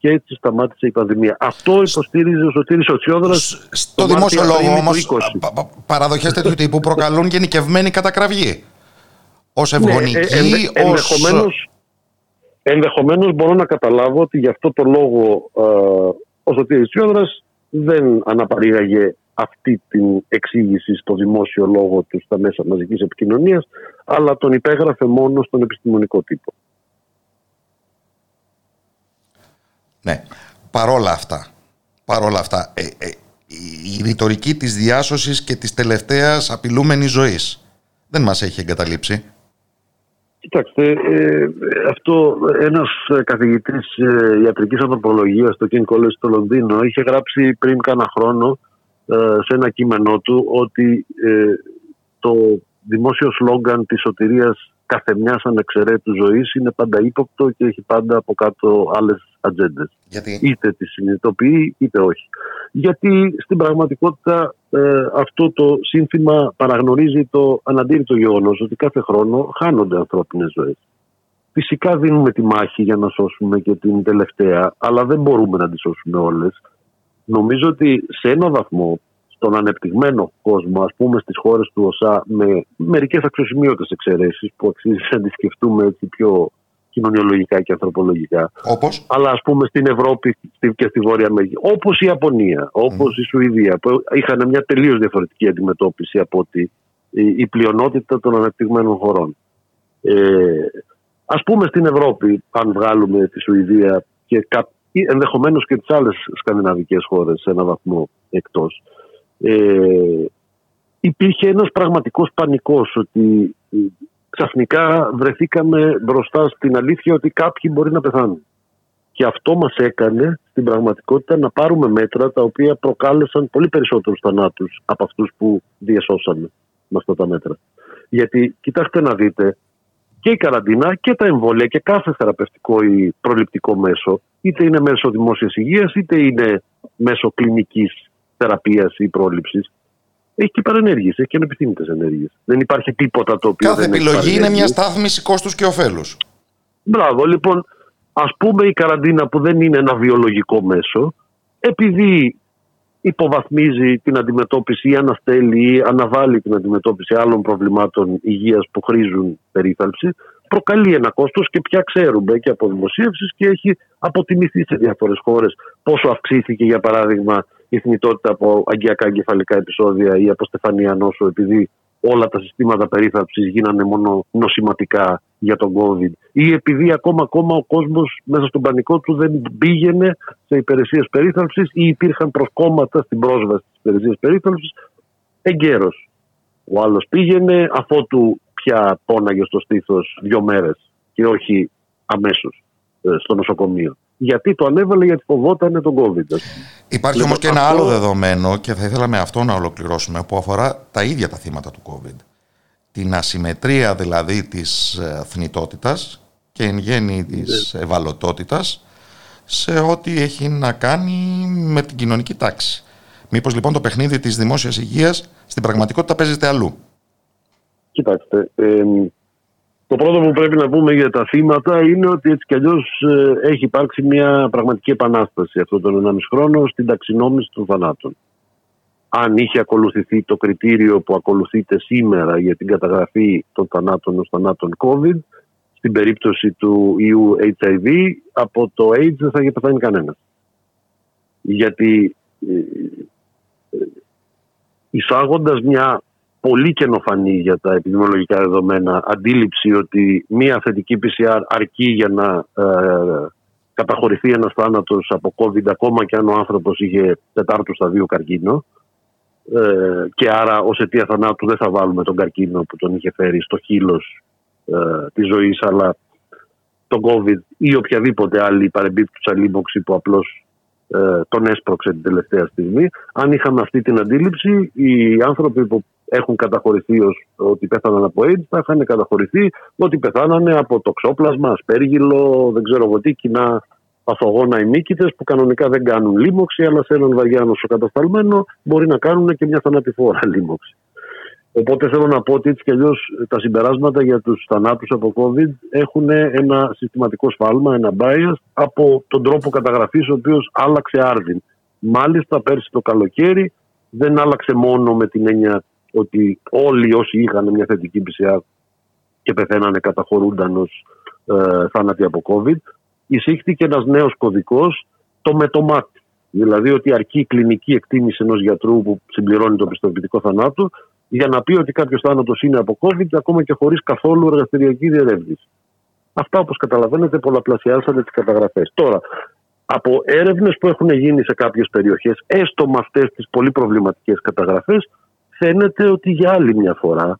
και έτσι σταμάτησε η πανδημία. Αυτό υποστήριζε ο Σωτήρης Οτσιόδρας Στο δημόσιο λόγο όμως παραδοχές τέτοιου τύπου προκαλούν γενικευμένη κατακραυγή. Ως ναι, ευγονική, ναι, ενδε, ως... Ενδεχομένως, ενδεχομένως μπορώ να καταλάβω ότι γι' αυτό το λόγο ε, ο Σωτήρης Οτσιόδρας δεν αναπαρήγαγε αυτή την εξήγηση στο δημόσιο λόγο του στα μέσα μαζικής επικοινωνίας αλλά τον υπέγραφε μόνο στον επιστημονικό τύπο. Ναι, παρόλα αυτά, παρόλα αυτά ε, ε, η ρητορική της διάσωσης και της τελευταίας απειλούμενης ζωής δεν μας έχει εγκαταλείψει. Κοιτάξτε, ε, αυτό ένας καθηγητής ε, ιατρικής ανθρωπολογίας στο King College στο Λονδίνο είχε γράψει πριν κάνα χρόνο ε, σε ένα κείμενό του ότι ε, το δημόσιο σλόγκαν της σωτηρίας κάθε μια ανεξαιρέτως ζωής είναι πάντα ύποπτο και έχει πάντα από κάτω άλλες ατζέντες. Είτε τη συνειδητοποιεί είτε όχι. Γιατί στην πραγματικότητα ε, αυτό το σύνθημα παραγνωρίζει το αναντίρρητο γεγονός ότι κάθε χρόνο χάνονται ανθρώπινες ζωές. Φυσικά δίνουμε τη μάχη για να σώσουμε και την τελευταία, αλλά δεν μπορούμε να τη σώσουμε όλες. Νομίζω ότι σε ένα βαθμό στον ανεπτυγμένο κόσμο, ας πούμε στις χώρες του ΟΣΑ με μερικές αξιοσημείωτες εξαιρέσεις που αξίζει να τις σκεφτούμε έτσι πιο κοινωνιολογικά και ανθρωπολογικά. Όπως; Αλλά ας πούμε στην Ευρώπη και στη Βόρεια Αμερική. Όπως η Ιαπωνία, όπως η Σουηδία που είχαν μια τελείως διαφορετική αντιμετώπιση από ότι η πλειονότητα των ανεπτυγμένων χωρών. Ε, ας πούμε στην Ευρώπη, αν βγάλουμε τη Σουηδία και ενδεχομένως και τις άλλες σκανδιναβικές χώρες σε έναν βαθμό εκτός ε, υπήρχε ένας πραγματικός πανικός ότι ε, ξαφνικά βρεθήκαμε μπροστά στην αλήθεια ότι κάποιοι μπορεί να πεθάνουν. Και αυτό μας έκανε στην πραγματικότητα να πάρουμε μέτρα τα οποία προκάλεσαν πολύ περισσότερους θανάτους από αυτούς που διασώσαμε με αυτά τα μέτρα. Γιατί κοιτάξτε να δείτε και η καραντίνα και τα εμβόλια και κάθε θεραπευτικό ή προληπτικό μέσο είτε είναι μέσω δημόσιας υγείας είτε είναι μέσω κλινικής θεραπείας ή πρόληψης, έχει και παρενέργειες, έχει και ανεπιθύμητες ενέργειες. Δεν υπάρχει τίποτα το οποίο. Κάθε επιλογή είναι μια στάθμιση κόστους και ωφέλους. Μπράβο, λοιπόν, ας πούμε η καραντίνα που δεν είναι ένα βιολογικό μέσο, επειδή υποβαθμίζει την αντιμετώπιση ή αναστέλει ή αναβάλει την αντιμετώπιση άλλων προβλημάτων υγείας που χρήζουν περίθαλψη, προκαλεί ένα κόστος και πια ξέρουμε και από δημοσίευσεις και έχει αποτιμηθεί σε διάφορες χώρες πόσο αυξήθηκε για παράδειγμα η θνητότητα από αγκιακά εγκεφαλικά επεισόδια ή από στεφανία νόσο επειδή όλα τα συστήματα περίθαλψης γίνανε μόνο νοσηματικά για τον COVID ή επειδή ακόμα ακόμα ο κόσμος μέσα στον πανικό του δεν πήγαινε σε υπηρεσίες περίθαλψης ή υπήρχαν προσκόμματα στην πρόσβαση στις υπηρεσίες περίθαλψης εγκαίρως. Ο άλλος πήγαινε αφότου πια πόναγε στο στήθος δύο μέρες και όχι αμέσως ε, στο νοσοκομείο. Γιατί το ανέβαλε, γιατί φοβόταν τον COVID. Υπάρχει λοιπόν, όμως και ένα άλλο δεδομένο και θα ήθελα με αυτό να ολοκληρώσουμε που αφορά τα ίδια τα θύματα του COVID. Την ασυμμετρία δηλαδή της ε, θνητότητας και εν γέννη της ναι. ευαλωτότητας σε ό,τι έχει να κάνει με την κοινωνική τάξη. Μήπως λοιπόν το παιχνίδι της δημόσιας υγείας στην πραγματικότητα παίζεται αλλού; Κοιτάξτε, ε, το πρώτο που πρέπει να πούμε για τα θύματα είναι ότι έτσι κι αλλιώς ε, έχει υπάρξει μια πραγματική επανάσταση αυτόν τον 1,5 χρόνο στην ταξινόμηση των θανάτων. Αν είχε ακολουθηθεί το κριτήριο που ακολουθείται σήμερα για την καταγραφή των θανάτων ως θανάτων COVID, στην περίπτωση του ιού HIV, από το AIDS δεν θα είχε πεθάνει κανένας. Γιατί ε, ε, εισάγοντας μια πολύ καινοφανή για τα επιδημιολογικά δεδομένα αντίληψη ότι μία θετική PCR αρκεί για να ε, καταχωρηθεί ένας θάνατος από COVID ακόμα και αν ο άνθρωπος είχε τετάρτου σταδίου καρκίνο ε, και άρα ως αιτία θανάτου δεν θα βάλουμε τον καρκίνο που τον είχε φέρει στο χείλος ε, της ζωής αλλά τον COVID ή οποιαδήποτε άλλη παρεμπίπτουσα λίμωξη που απλώς ε, τον έσπρωξε την τελευταία στιγμή. Αν είχαμε αυτή την αντίληψη, οι άνθρωποι που έχουν καταχωρηθεί ως ότι πέθαναν από AIDS θα είχαν καταχωρηθεί ότι πεθάνανε από το ξόπλασμα, ασπέργυλο, δεν ξέρω εγώ τι, κοινά παθογόνα ημίκητες που κανονικά δεν κάνουν λίμωξη αλλά σε έναν βαριά νοσοκατασταλμένο μπορεί να κάνουν και μια θανατηφόρα λίμωξη. Οπότε θέλω να πω ότι έτσι κι αλλιώς τα συμπεράσματα για τους θανάτους από COVID έχουν ένα συστηματικό σφάλμα, ένα bias από τον τρόπο καταγραφής, ο οποίος άλλαξε άρδιν. Μάλιστα, πέρσι το καλοκαίρι δεν άλλαξε μόνο με την έννοια ότι όλοι όσοι είχαν μια θετική PCR και πεθαίνανε καταχωρούνταν ω ε, θάνατοι από COVID. Εισήχθηκε ένας νέος κωδικός, το με το μάτι. Δηλαδή ότι αρκεί η κλινική εκτίμηση ενός γιατρού που συμπληρώνει το πιστοποιητικό θανάτου για να πει ότι κάποιος θάνατος είναι από COVID ακόμα και χωρίς καθόλου εργαστηριακή διερεύνηση. Αυτά, όπως καταλαβαίνετε, πολλαπλασιάσανε τις καταγραφές. Τώρα, από έρευνες που έχουν γίνει σε κάποιες περιοχές, έστω με αυτές τις πολύ προβληματικές καταγραφές, φαίνεται ότι για άλλη μια φορά,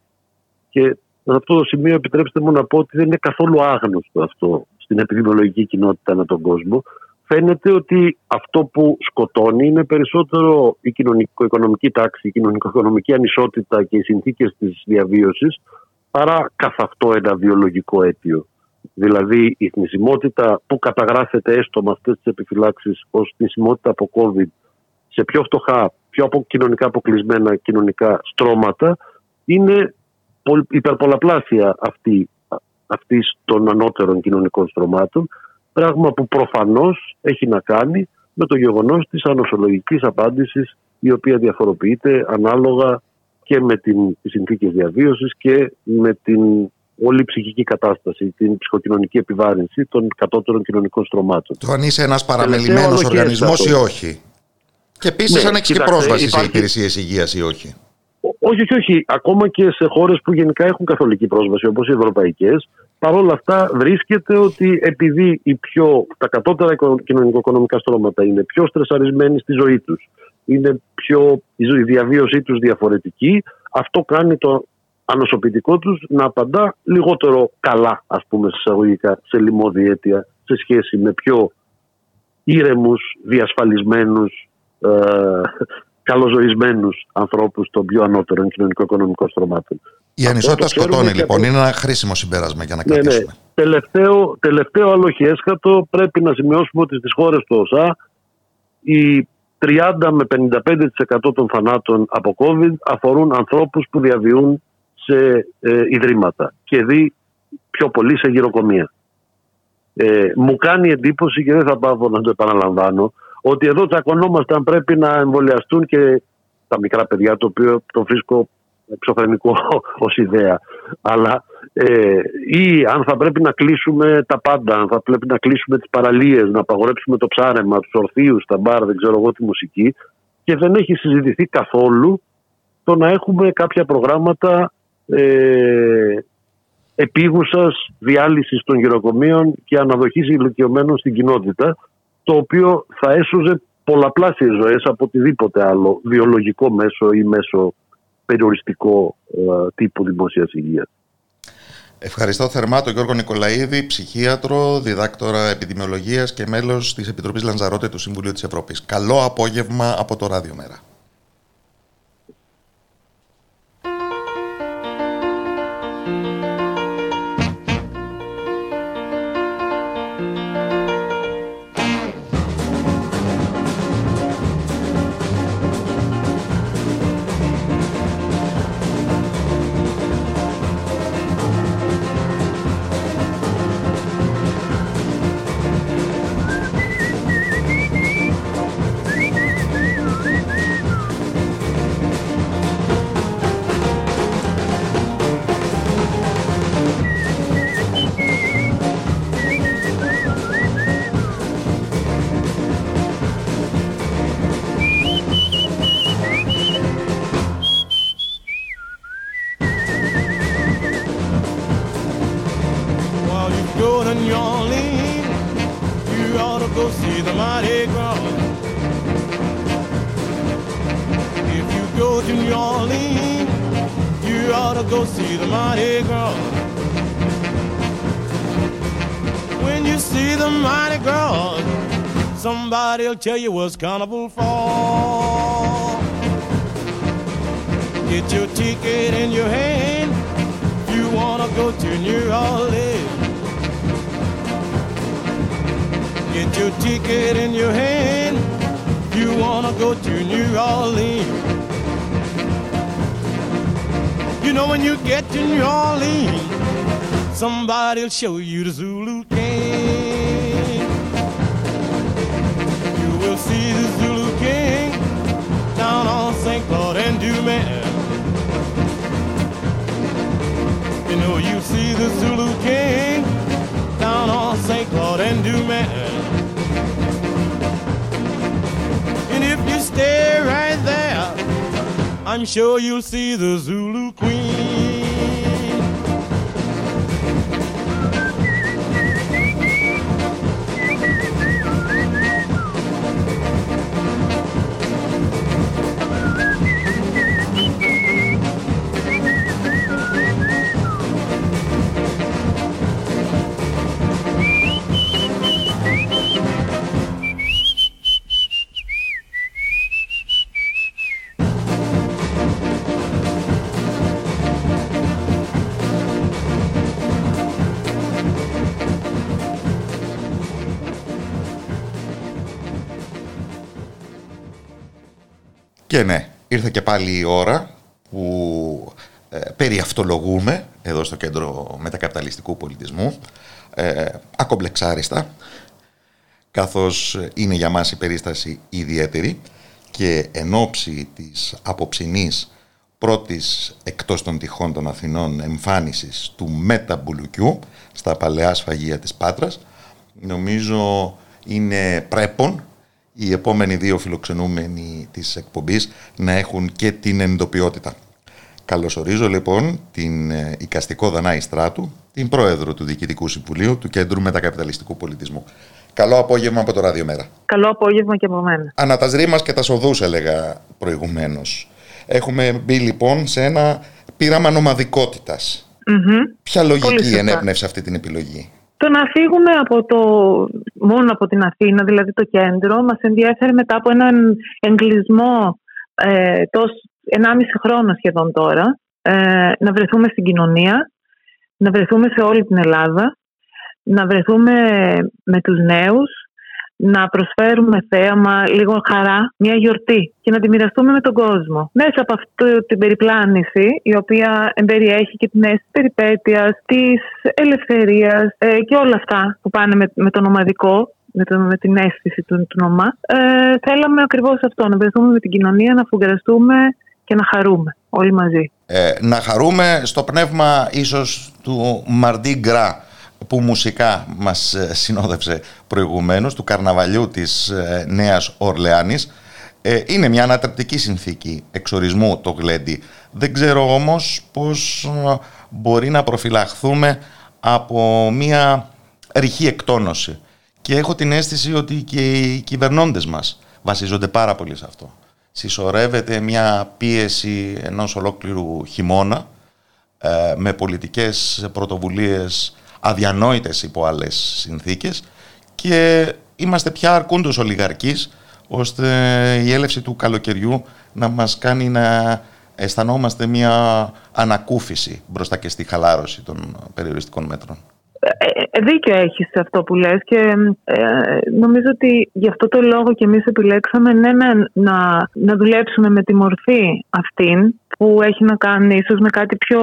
και σε αυτό το σημείο επιτρέψτε μου να πω ότι δεν είναι καθόλου άγνωστο αυτό στην επιδημιολογική κοινότητα ανά τον κόσμο, φαίνεται ότι αυτό που σκοτώνει είναι περισσότερο η κοινωνικο-οικονομική τάξη, η κοινωνικο-οικονομική ανισότητα και οι συνθήκες της διαβίωσης παρά καθ' αυτό ένα βιολογικό αίτιο. Δηλαδή η θνησιμότητα που καταγράφεται έστω με αυτές τις επιφυλάξεις ως θνησιμότητα από COVID σε πιο φτωχά, πιο κοινωνικά αποκλεισμένα κοινωνικά στρώματα είναι υπερπολαπλάσια αυτή, αυτής των ανώτερων κοινωνικών στρωμάτων Πράγμα που προφανώς έχει να κάνει με το γεγονός της ανοσολογικής απάντησης η οποία διαφοροποιείται ανάλογα και με την, τις συνθήκες διαβίωσης και με την όλη ψυχική κατάσταση, την ψυχοκοινωνική επιβάρυνση των κατώτερων κοινωνικών στρωμάτων. Το αν είσαι ένας παραμελημένος οργανισμός ή όχι. Και επίσης ναι, αν έχεις και πρόσβαση υπάρχει... σε υπηρεσίες υγείας ή όχι. Όχι, όχι, όχι. Ακόμα και σε χώρες που γενικά έχουν καθολική πρόσβαση, όπως οι ευρωπαϊκές, παρόλα αυτά βρίσκεται ότι επειδή οι πιο, τα κατώτερα κοινωνικο-οικονομικά στρώματα είναι πιο στρεσαρισμένοι στη ζωή τους, είναι πιο, η διαβίωσή τους διαφορετική, αυτό κάνει το ανοσοποιητικό τους να απαντά λιγότερο καλά, ας πούμε, εισαγωγικά, σε λοιμώδη αίτια, σε σχέση με πιο ήρεμους, διασφαλισμένους, ε, καλοζωισμένους ανθρώπους των πιο ανώτερων κοινωνικο-οικονομικών στρωμάτων. Η ανισότητα σκοτώνει λοιπόν. Είναι ένα χρήσιμο συμπέρασμα για να ναι, κρατήσουμε. Ναι. Τελευταίο, τελευταίο άλλο έσχατο πρέπει να σημειώσουμε ότι στις χώρες του ΩΣΑ οι 30 με 55% των θανάτων από COVID αφορούν ανθρώπους που διαβιούν σε ε, ιδρύματα και δει πιο πολύ σε γυροκομεία. Ε, μου κάνει εντύπωση και δεν θα πάω να το επαναλαμβάνω ότι εδώ τσακωνόμαστε αν πρέπει να εμβολιαστούν και τα μικρά παιδιά, το οποίο το βρίσκω εξωφρενικό ως ιδέα. Αλλά ε, ή αν θα πρέπει να κλείσουμε τα πάντα, αν θα πρέπει να κλείσουμε τις παραλίες, να απαγορέψουμε το ψάρεμα, τους ορθίους, τα μπαρ, δεν ξέρω εγώ τη μουσική και δεν έχει συζητηθεί καθόλου το να έχουμε κάποια προγράμματα ε, επίγουσας διάλυσης των γυροκομείων και αναδοχής ηλικιωμένων στην κοινότητα το οποίο θα έσωζε πολλαπλάσιες ζωές από οτιδήποτε άλλο βιολογικό μέσο ή μέσο περιοριστικό ε, τύπου δημόσιας υγείας. Ευχαριστώ θερμά τον Γιώργο Νικολαίδη, ψυχίατρο, διδάκτορα επιδημιολογίας και μέλος της Επιτροπής Λανζαρότε του Συμβουλίου της Ευρώπης. Καλό απόγευμα από το Ράδιο Μέρα. I'll tell you what's carnival for. Get your ticket in your hand. You wanna go to New Orleans. Get your ticket in your hand. You wanna go to New Orleans. You know when you get to New Orleans, somebody'll show you the Zulu see the Zulu King down on St. Claude and Dumas. You know you see the Zulu King down on St. Claude and Dumas. And if you stay right there, I'm sure you'll see the Zulu Και ναι, ήρθε και πάλι η ώρα που ε, περιαυτολογούμε εδώ στο Κέντρο Μετακαπιταλιστικού Πολιτισμού ε, ακομπλεξάριστα καθώς είναι για μας η περίσταση ιδιαίτερη και εν ώψη της απόψινής πρώτης εκτός των τυχών των Αθηνών εμφάνισης του μεταμπουλουκιού στα παλαιά σφαγεία της Πάτρας νομίζω είναι πρέπον οι επόμενοι δύο φιλοξενούμενοι της εκπομπής να έχουν και την εντοπιότητα. Καλωσορίζω λοιπόν την ε, οικαστικό Δανάη Στράτου, την πρόεδρο του Διοικητικού Συμβουλίου του Κέντρου Μετακαπιταλιστικού Πολιτισμού. Καλό απόγευμα από το Ραδιομέρα. Καλό απόγευμα και από μένα. Ανά τα σδρήμας και τα σοδούς έλεγα προηγουμένως. Έχουμε μπει λοιπόν σε ένα πείραμα νομαδικότητας. Ποια λογική ενέπνευσε αυτή την επιλογή; Το να φύγουμε από το, μόνο από την Αθήνα, δηλαδή το κέντρο, μας ενδιαφέρει μετά από έναν εγκλισμό ε, 1,5 χρόνο σχεδόν τώρα, ε, να βρεθούμε στην κοινωνία, να βρεθούμε σε όλη την Ελλάδα, να βρεθούμε με τους νέους, να προσφέρουμε θέαμα, λίγο χαρά, μια γιορτή και να τη μοιραστούμε με τον κόσμο. Μέσα από αυτή την περιπλάνηση, η οποία εμπεριέχει και την αίσθηση περιπέτειας, της ελευθερίας ε, και όλα αυτά που πάνε με, με το νομαδικό, με, το, με την αίσθηση του, του νομά, ε, θέλαμε ακριβώς αυτό, να βρεθούμε με την κοινωνία, να φουγκραστούμε και να χαρούμε όλοι μαζί. Ε, να χαρούμε στο πνεύμα ίσως του Μαρντί Γκρά που μουσικά μας ε, συνόδευσε προηγουμένως, του καρναβαλιού της ε, Νέας Ορλεάνης. Ε, είναι μια ανατρεπτική συνθήκη εξορισμού το γλέντι. Δεν ξέρω όμως πώς μπορεί να προφυλαχθούμε από μια ρηχή εκτόνωση. Και έχω την αίσθηση ότι και οι κυβερνώντες μας βασίζονται πάρα πολύ σε αυτό. Συσσωρεύεται μια πίεση ενός ολόκληρου χειμώνα ε, με πολιτικές πρωτοβουλίες αδιανόητες υπό άλλες συνθήκες και είμαστε πια αρκούντος ολιγαρκής ώστε η έλευση του καλοκαιριού να μας κάνει να αισθανόμαστε μια ανακούφιση μπροστά και στη χαλάρωση των περιοριστικών μέτρων. Ε, ε, δίκιο έχεις σε αυτό που λες και ε, νομίζω ότι γι' αυτό το λόγο και εμείς επιλέξαμε ναι, ναι, να, να δουλέψουμε με τη μορφή αυτήν που έχει να κάνει ίσως με κάτι πιο,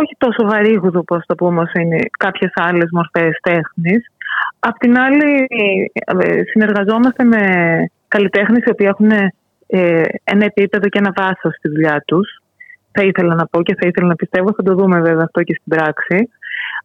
όχι τόσο βαρύγουδο πώς το πούμε όσο είναι κάποιες άλλες μορφές τέχνης. Απ' την άλλη συνεργαζόμαστε με καλλιτέχνες οι οποίοι έχουν ένα επίπεδο και ένα βάθος στη δουλειά τους. Θα ήθελα να πω και θα ήθελα να πιστεύω, θα το δούμε βέβαια αυτό και στην πράξη.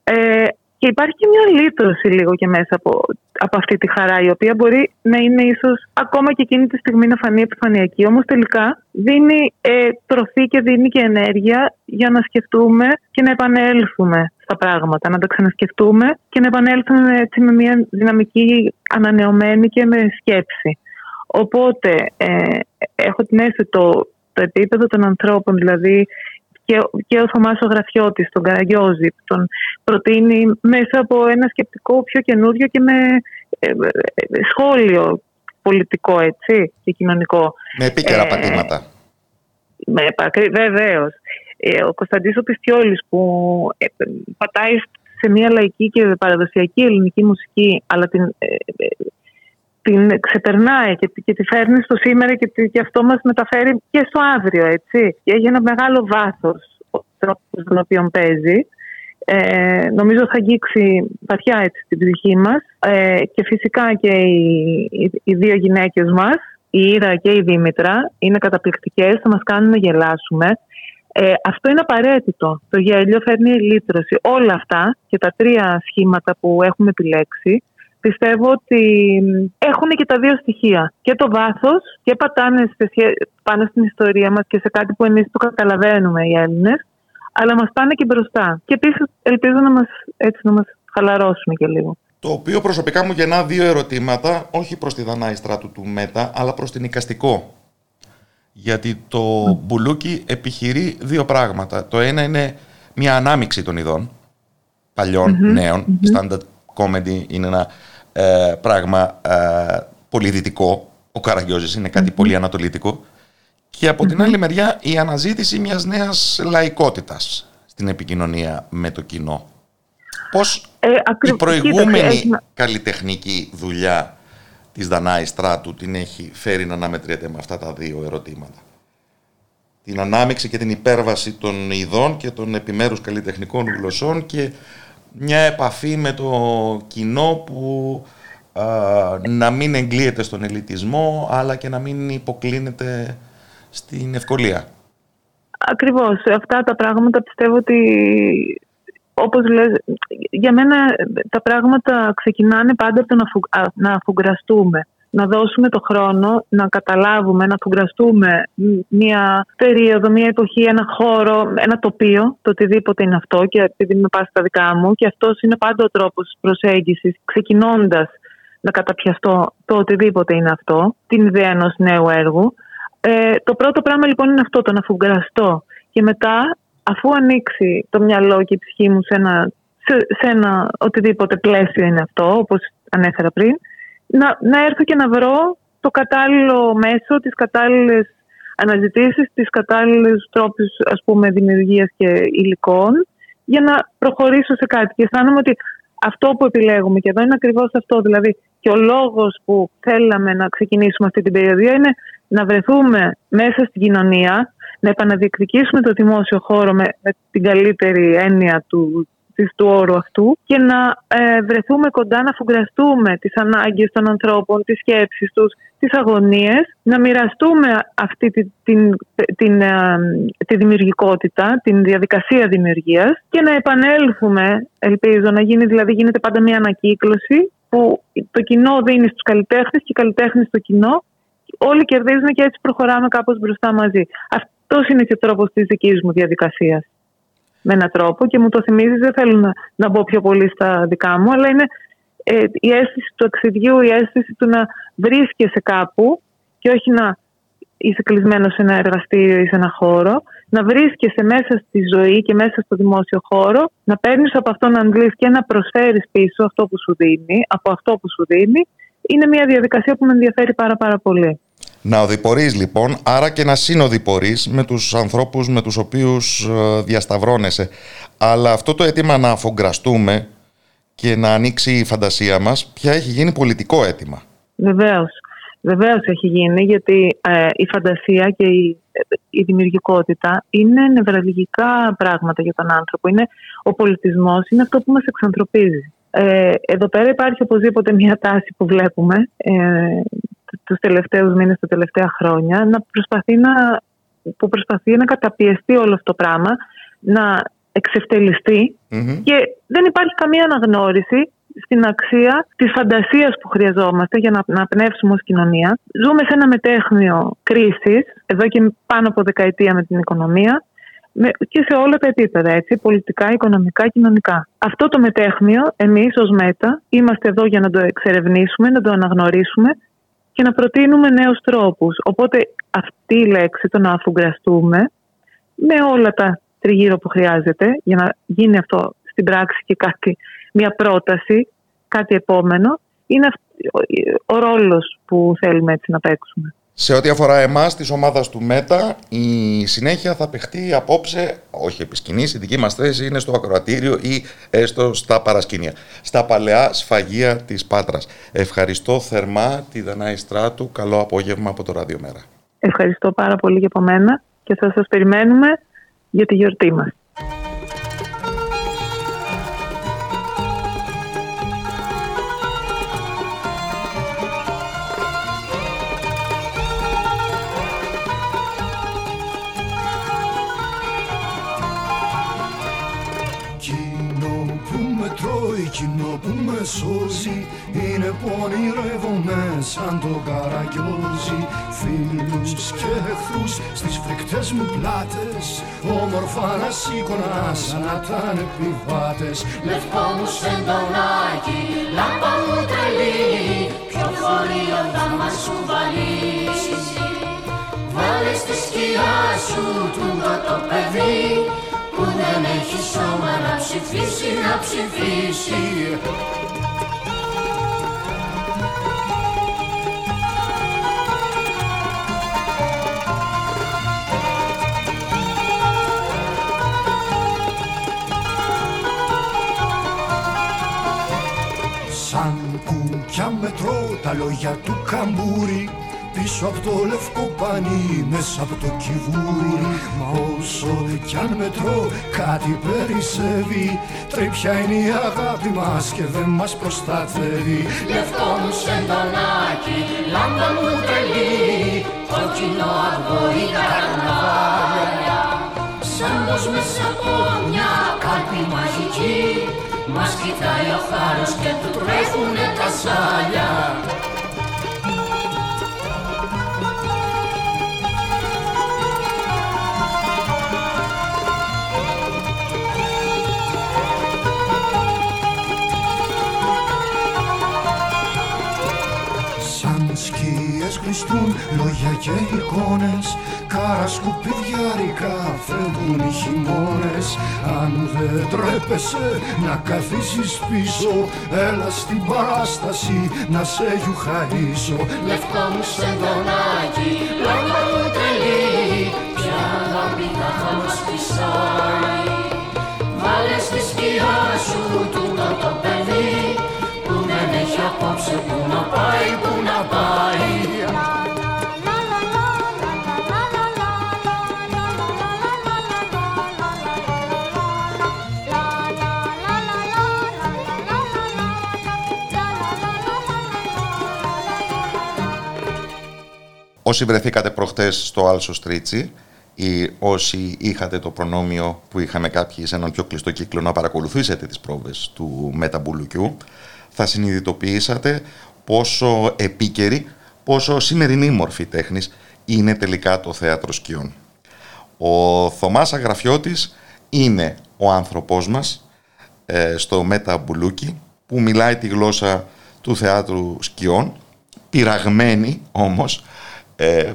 Ε, και υπάρχει και μια λύτρωση λίγο και μέσα από, από αυτή τη χαρά, η οποία μπορεί να είναι ίσως ακόμα και εκείνη τη στιγμή να φανεί επιφανειακή. Όμως τελικά δίνει ε, τροφή και δίνει και ενέργεια για να σκεφτούμε και να επανέλθουμε στα πράγματα, να τα ξανασκεφτούμε και να επανέλθουμε έτσι με μια δυναμική ανανεωμένη και με σκέψη. Οπότε ε, έχω την αίσθηση το, το επίπεδο των ανθρώπων, δηλαδή και, και ο Θωμάς ο Γραφιώτης, τον Καραγιώζη, που τον προτείνει μέσα από ένα σκεπτικό πιο καινούριο και με ε, ε, σχόλιο πολιτικό έτσι, και κοινωνικό. Με επίκαιρα ε, πατήματα. Με, Βεβαίως. Ε, ο Κωνσταντίνος Πιστιόλης που ε, πατάει σε μια λαϊκή και παραδοσιακή ελληνική μουσική αλλά την, την ξεπερνάει και, και τη φέρνει στο σήμερα και, και αυτό μας μεταφέρει και στο αύριο, έτσι. Και έχει ένα μεγάλο βάθος ο τρόπος τον οποίο παίζει. Ε, νομίζω θα αγγίξει βαθιά έτσι την ψυχή μας ε, και φυσικά και οι, οι, δύο γυναίκες μας, η Ήρα και η Δήμητρα, είναι καταπληκτικές, θα μας κάνουν να γελάσουμε. Ε, αυτό είναι απαραίτητο. Το γέλιο φέρνει λύτρωση. Όλα αυτά και τα τρία σχήματα που έχουμε επιλέξει πιστεύω ότι έχουν και τα δύο στοιχεία. Και το βάθος και πατάνε πάνω στην ιστορία μας και σε κάτι που εμείς το καταλαβαίνουμε οι Έλληνες, αλλά μας πάνε και μπροστά. Και επίσης ελπίζω να μας, έτσι, να μας χαλαρώσουν και λίγο. Το οποίο προσωπικά μου γεννά δύο ερωτήματα, όχι προς τη Δανάη Στράτου του ΜΕΤΑ, αλλά προς την Οικαστικό. Γιατί το μπουλούκι επιχειρεί δύο πράγματα. Το ένα είναι μια ανάμιξη των ειδών, παλιών, νέων. Standard comedy είναι ένα ε, πράγμα ε, πολυδυτικό. Ο Καραγκιόζης είναι πολύ ανατολίτικο. Και από την άλλη μεριά η αναζήτηση μιας νέας λαϊκότητας στην επικοινωνία με το κοινό. Πώς ε, η προηγούμενη καλλιτεχνική δουλειά της Δανάη Στράτου την έχει φέρει να αναμετριέται με αυτά τα δύο ερωτήματα; Την ανάμειξη και την υπέρβαση των ειδών και των επιμέρους καλλιτεχνικών γλωσσών και μια επαφή με το κοινό που να μην εγκλείεται στον ελιτισμό αλλά και να μην υποκλίνεται στην ευκολία. Ακριβώς. Αυτά τα πράγματα πιστεύω ότι όπως λες, για μένα τα πράγματα ξεκινάνε πάντα από το να, να αφουγκραστούμε να δώσουμε το χρόνο να καταλάβουμε, να φουγκραστούμε μια περίοδο, μια εποχή, ένα χώρο, ένα τοπίο, το οτιδήποτε είναι αυτό και επειδή με πάσει στα δικά μου και αυτός είναι πάντα ο τρόπος προσέγγισης, ξεκινώντας να καταπιαστώ το οτιδήποτε είναι αυτό, την ιδέα ενός νέου έργου. Ε, το πρώτο πράγμα λοιπόν είναι αυτό, το να φουγκραστώ και μετά αφού ανοίξει το μυαλό και η ψυχή μου σε ένα, σε, σε ένα οτιδήποτε πλαίσιο είναι αυτό, όπως ανέφερα πριν, να, να έρθω και να βρω το κατάλληλο μέσο, τις κατάλληλες αναζητήσεις, τις κατάλληλες τρόπους ας πούμε δημιουργίας και υλικών για να προχωρήσω σε κάτι. Και αισθάνομαι ότι αυτό που επιλέγουμε και εδώ είναι ακριβώς αυτό. Δηλαδή και ο λόγος που θέλαμε να ξεκινήσουμε αυτή την περιοδία είναι να βρεθούμε μέσα στην κοινωνία, να επαναδιεκδικήσουμε το δημόσιο χώρο με, με την καλύτερη έννοια του, του όρου αυτού και να ε, βρεθούμε κοντά, να φουγκραστούμε τις ανάγκες των ανθρώπων, τις σκέψεις τους, τις αγωνίες, να μοιραστούμε αυτή τη, την, την, ε, τη δημιουργικότητα, την διαδικασία δημιουργίας και να επανέλθουμε, ελπίζω να γίνει, δηλαδή γίνεται πάντα μια ανακύκλωση που το κοινό δίνει στους καλλιτέχνες και οι καλλιτέχνες στο κοινό όλοι κερδίζουν και έτσι προχωράμε κάπως μπροστά μαζί. Αυτός είναι και ο τρόπος της δικής μου διαδικασίας με έναν τρόπο και μου το θυμίζει. Δεν θέλω να, να μπω πιο πολύ στα δικά μου, αλλά είναι ε, η αίσθηση του ταξιδιού, η αίσθηση του να βρίσκεσαι κάπου και όχι να είσαι κλεισμένος σε ένα εργαστήριο ή σε ένα χώρο να βρίσκεσαι μέσα στη ζωή και μέσα στο δημόσιο χώρο, να παίρνεις από αυτόν αντλείς και να προσφέρεις πίσω αυτό που σου δίνει, από αυτό που σου δίνει, είναι μια διαδικασία που με ενδιαφέρει πάρα πάρα πολύ. Να οδηπορείς λοιπόν, άρα και να συνοδηπορείς με τους ανθρώπους με τους οποίους ε, διασταυρώνεσαι. Αλλά αυτό το αίτημα να αφογκραστούμε και να ανοίξει η φαντασία μας, πια έχει γίνει πολιτικό αίτημα. Βεβαίως. Βεβαίως έχει γίνει, γιατί ε, η φαντασία και η, η δημιουργικότητα είναι νευραλγικά πράγματα για τον άνθρωπο. Είναι, ο πολιτισμός είναι αυτό που μας εξανθρωπίζει. Ε, εδώ πέρα υπάρχει οπωσδήποτε μια τάση που βλέπουμε ε, τους τελευταίους μήνες, τα τελευταία χρόνια, να προσπαθεί να, που προσπαθεί να καταπιεστεί όλο αυτό το πράγμα, να εξευτελιστει και δεν υπάρχει καμία αναγνώριση στην αξία της φαντασίας που χρειαζόμαστε για να, να πνεύσουμε ως κοινωνία. Ζούμε σε ένα μετέχνιο κρίσης, εδώ και πάνω από δεκαετία με την οικονομία, και σε όλα τα επίπεδα, έτσι, πολιτικά, οικονομικά, κοινωνικά. Αυτό το μετέχνιο, εμείς ως ΜΕΤΑ, είμαστε εδώ για να το εξερευνήσουμε, να το αναγνωρίσουμε και να προτείνουμε νέους τρόπους. Οπότε αυτή η λέξη, το να αφουγκραστούμε, με όλα τα τριγύρω που χρειάζεται για να γίνει αυτό στην πράξη και κάτι μια πρόταση, κάτι επόμενο, είναι ο ρόλος που θέλουμε έτσι να παίξουμε. Σε ό,τι αφορά εμάς της ομάδας του ΜΕΤΑ, η συνέχεια θα παιχτεί απόψε, όχι επί σκηνής, η δική μας θέση είναι στο ακροατήριο ή έστω στα παρασκήνια. Στα παλαιά σφαγεία της Πάτρας. Ευχαριστώ θερμά τη Δανάη Στράτου. Καλό απόγευμα από το Ραδιομέρα. Ευχαριστώ πάρα πολύ για από μένα και θα σας περιμένουμε για τη γιορτή μας. Σώζει Είναι που ονειρεύομαι σαν το καραγκιόζι. Φίλους και εχθρούς στις φρικτές μου πλάτες Όμορφα να σήκωνα σαν να ήταν επιβάτες. Λευκό μου σεντονάκι, λάμπα μου τρελή Ποιο φορείο θα μας κουβαλήσει Βάλε στη σκιά σου τούτο το παιδί που δεν έχει σώμα να ψηφίσει, να ψηφίσει. Σαν μετρώ τα λόγια του καμπούρι Πίσω από το λευκό πανί, μέσα από το κυβούρι Μα όσο κι αν μετρώ κάτι περισσεύει. Τρίπια είναι η αγάπη μας και δεν μας προστατεύει. Λευκό μου σεντονάκι, λάμπα μου τρελή. Κόκκινο αυγό η καρναβάλια. Σαν πως μέσα από μια κάλπη μαγική μας κοιτάει ο χάρος και του τρέχουνε τα σάλια κλειστούν λόγια και εικόνες. Κάρα σκουπιδιάρικα φεύγουν οι χειμώνες. Αν δεν τρέπεσαι να καθίσεις πίσω Έλα στην παράσταση να σε γιουχαρίσω. Λευκό μου σεντονάκι, Όσοι βρεθήκατε προχτές στο Άλσο Στρίτσι ή όσοι είχατε το προνόμιο που είχαμε κάποιοι σε έναν πιο κλειστό κύκλο να παρακολουθήσετε τις πρόβες του Μεταμπουλουκιού, θα συνειδητοποιήσατε πόσο επίκαιρη, πόσο σημερινή μορφή τέχνης είναι τελικά το θέατρο σκιών. Ο Θωμάς Αγραφιώτης είναι ο άνθρωπός μας ε, στο Μεταμπουλούκι που μιλάει τη γλώσσα του θεάτρου σκιών, πειραγμένη όμως ε,